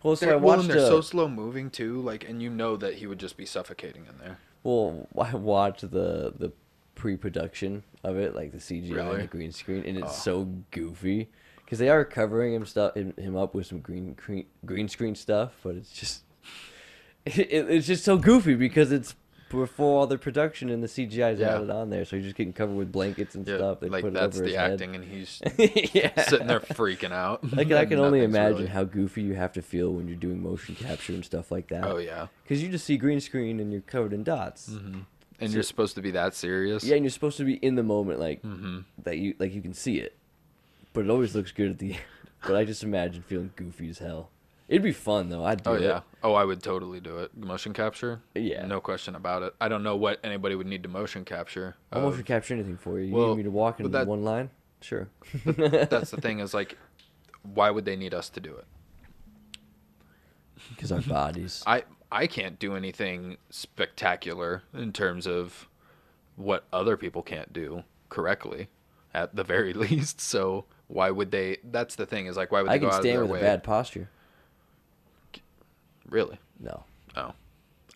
Well, so They're, I well, watched. and they're uh, so slow moving too. Like, and you know that he would just be suffocating in there. Well, I watched the the pre-production of it, like the CGI Really? and the green screen, and it's Oh. so goofy because they are covering him stuff him, up with some green green green screen stuff, but it's just it, it's just so goofy because it's before all the production and the CGI is Yeah. added on there, so he's just getting covered with blankets and Yeah, stuff. They like put it that's over the his head. acting, and he's yeah. sitting there freaking out. Like I can only imagine really- how goofy you have to feel when you're doing motion capture and stuff like that. Oh yeah, Because you just see green screen and you're covered in dots. hmm and So- you're supposed to be that serious. Yeah, and you're supposed to be in the moment, like hmm that you like you can see it, but it always looks good at the end. But I just imagine feeling goofy as hell. It'd be fun though. I'd do it. Oh it. yeah. Oh, I would totally do it. Motion capture. Yeah. No question about it. I don't know what anybody would need to motion capture. I'll of- motion um, capture anything for you. You Well, need me to walk in that- one line? Sure. That's the thing is like, why would they need us to do it? Because our bodies. I I can't do anything spectacular in terms of what other people can't do correctly, at the very least. So why would they? That's the thing is like why would they I go can out of stand their with way? a bad posture. Really? No. Oh,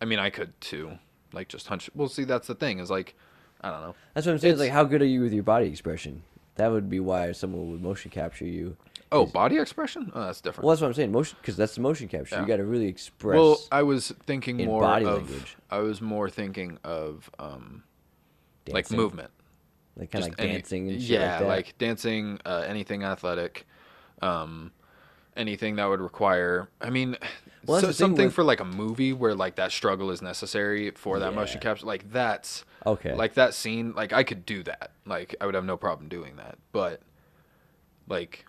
I mean I could too. Like just hunch. Well, see that's the thing is like, I don't know. That's what I'm saying. It's like, how good are you with your body expression? That would be why someone would motion capture you. Oh, body expression? Oh, that's different. Well, that's what I'm saying. Motion, because that's the motion capture. You got to really express. Well, I was thinking in more body of. language. I was more thinking of um, like movement. Like kind of like any- dancing and shit yeah, like that. dancing, uh, anything athletic, um, anything that would require. I mean, Well, so, something with- for like a movie where like that struggle is necessary for that motion capture. Like that's Okay. Like that scene, like I could do that. Like I would have no problem doing that. But like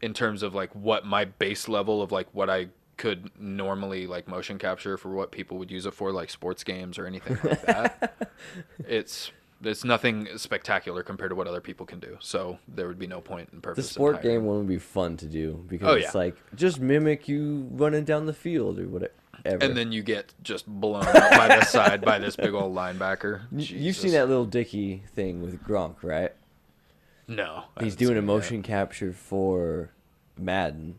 in terms of like what my base level of like what I could normally like motion capture for what people would use it for, like sports games or anything like that. it's it's nothing spectacular compared to what other people can do. So there would be no point in the purpose. in sport game one would be fun to do because Oh, it's like just mimic you running down the field or whatever. And then you get just blown out by the side by this big old linebacker. You- you've seen that little Dicky thing with Gronk, right? No. He's doing a motion capture for Madden,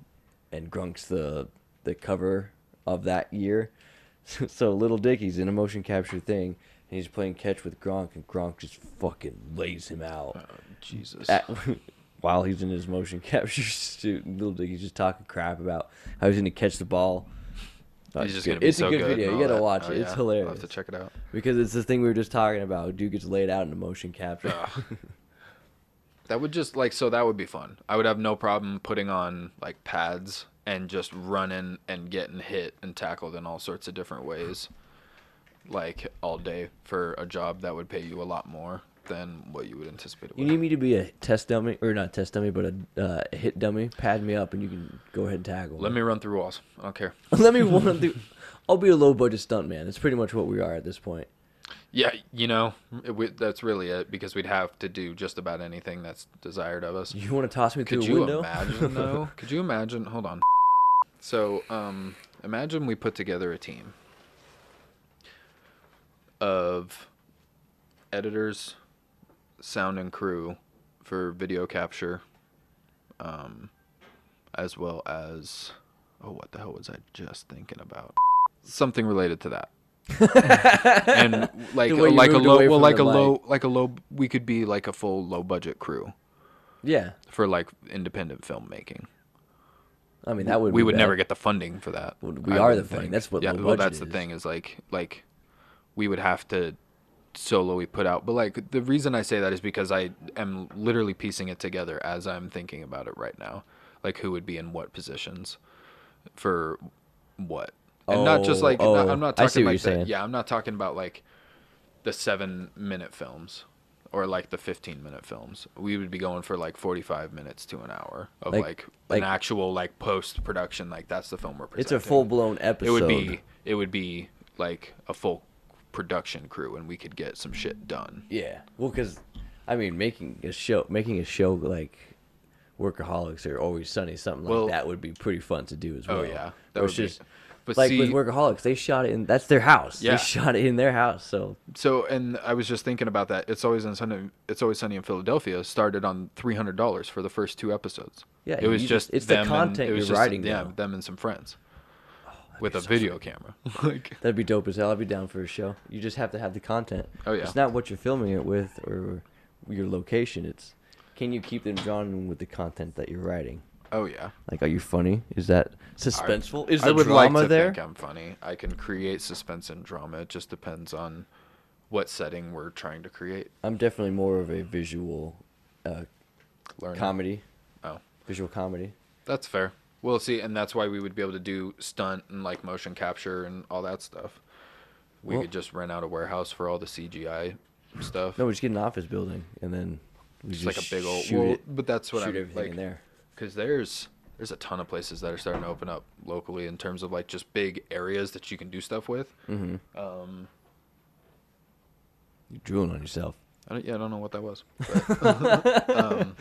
and Gronk's the the cover of that year. so little Dicky's in a motion capture thing, and he's playing catch with Gronk, and Gronk just fucking lays him out. Oh, Jesus. At, while he's in his motion capture suit, little Dicky's just talking crap about how he's gonna catch the ball. Oh, He's it's just gonna be it's so a good, good video. You gotta that. watch Oh, it. It's yeah. hilarious. I'll have to check it out. because it's the thing we were just talking about. Dude gets laid out in a motion capture. That would just like so that would be fun. I would have no problem putting on like pads and just running and getting hit and tackled in all sorts of different ways. Like all day for a job that would pay you a lot more than what you would anticipate it You would. need me to be a test dummy, or not test dummy, but a uh, hit dummy. Pad me up, and you can go ahead and tackle. Let me run through walls. I don't care. Let me one through. I'll be a low budget stunt man. It's pretty much what we are at this point. Yeah, you know, it, we, that's really it because we'd have to do just about anything that's desired of us. You want to toss me Could through a you imagine though? Could you imagine? Hold on. So, um, imagine we put together a team of editors, sound and crew for video capture, um, as well as oh, what the hell was I just thinking about? Something related to that. and like The way you like a low well like a low like a low we could be like a full low budget crew yeah, for like independent filmmaking. I mean that would. we would bad. never get the funding for that. We I are the think. That's what yeah, well, that's the thing is like like we would have to sololy put out. But like the reason I say that is because I am literally piecing it together as I'm thinking about it right now. Like who would be in what positions for what, and not just Oh, like oh, not, I'm not oh. see talking like the, yeah I'm not talking about like the seven minute films or like the 15 minute films we would be going for like 45 minutes to an hour of Like- like, like- an actual like post production like that's the film we're It's a full blown episode. it would be it would be like a full production crew and we could get some shit done Yeah. Well, because I mean, making a show, making a show like Workaholics or Always Sunny, something Well- like that would be pretty fun to do as oh, well. oh yeah that would it's be just but like see with Workaholics, they shot it in. That's their house. Yeah. They shot it in their house. So so and i was just thinking about that it's always in sunny it's always sunny in philadelphia started on $300 for the first two episodes Yeah, it was just just- it's the content was you're just, writing yeah now. them and some friends with a so video camera like that'd be dope as hell. I'd be down for a show. You just have to have the content. Oh, yeah. It's not what you're filming it with or your location. It's can you keep them drawn with the content that you're writing. oh yeah Like, are you funny? Is that suspenseful? Is I the would like drama to there? think I'm funny. I can create suspense and drama. It just depends on what setting we're trying to create. I'm definitely more of a visual uh, Learn comedy. Oh, Visual comedy. that's fair. Well, see, and that's why we would be able to do stunt and like motion capture and all that stuff. We Well- could just rent out a warehouse for all the CGI stuff. No, we just get an office building and then we just just like a big old. shoot well, it, but that's what shoot I'm everything like. in there. Because there's there's a ton of places that are starting to open up locally in terms of like just big areas that you can do stuff with. Mm-hmm. Um, You drooling on yourself. I don't, yeah, I don't know what that was. but, um,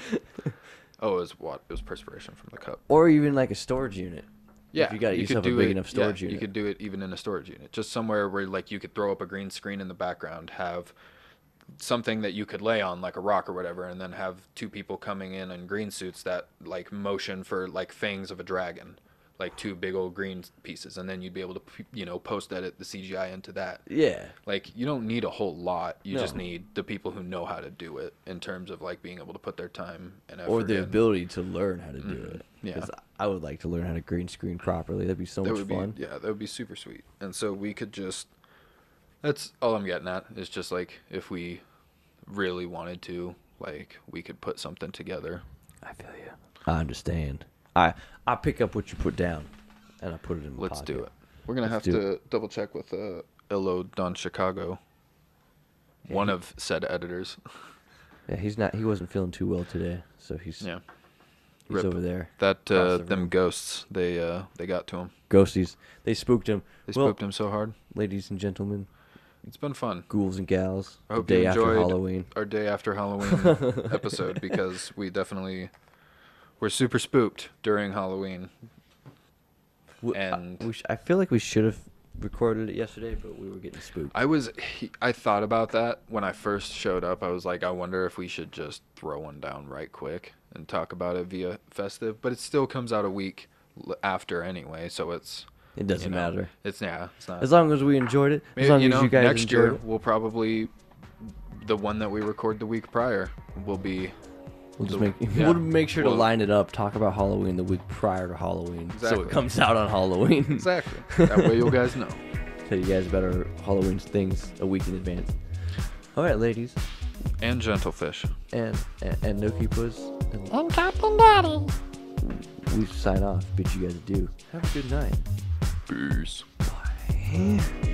oh, it was what? It was perspiration from the cup. Or even like a storage unit. Yeah, you got could yourself a do big it- enough storage yeah, unit. You could do it even in a storage unit, just somewhere where like you could throw up a green screen in the background, have something that you could lay on like a rock or whatever, and then have two people coming in in green suits that like motion for like fangs of a dragon, like two big old green pieces, and then you'd be able to you know post edit the CGI into that. Yeah. Like you don't need a whole lot. You just need the people who know how to do it in terms of like being able to put their time and effort Or the in. ability to learn how to do Mhm. it. Yeah. I would like to learn how to green screen properly. That'd be so that much fun. be yeah that would be super sweet and so we could just that's all i'm getting at is just like if we really wanted to like we could put something together I feel you. I understand. I I pick up what you put down, and I put it in my let's do it we're gonna Let's have to double check with uh illo don chicago Yeah, one he- of said editors Yeah, he's not. He wasn't feeling too well today, so he's yeah he's Rip. over there. that uh the them ghosts they uh they got to him Ghosties. They spooked him. they Well- spooked him so hard Ladies and gentlemen, it's been fun ghouls and gals. I hope you day after enjoyed Halloween. our day after Halloween episode because we definitely were super spooked during Halloween. I- and- sh- I feel like we should have recorded it yesterday, but we were getting spooked. I was I thought about that when I first showed up. I was like, I wonder if we should just throw one down right quick and talk about it via festive, but it still comes out a week after anyway, so it's it doesn't you know, matter. It's yeah, it's not. As long as we enjoyed it. Maybe, as long you as know, you guys next year it. we'll probably the one that we record the week prior will be We'll just make yeah. we'll make sure to line it up. Talk about Halloween the week prior to Halloween, so it comes out on Halloween. exactly that way you guys know. Tell you guys about our Halloween things a week in advance. All right, ladies, And gentlefish. and and, and no keepers, and And Captain Daddy. we sign off. Bid you guys adieu. Have a good night. Peace. Bye.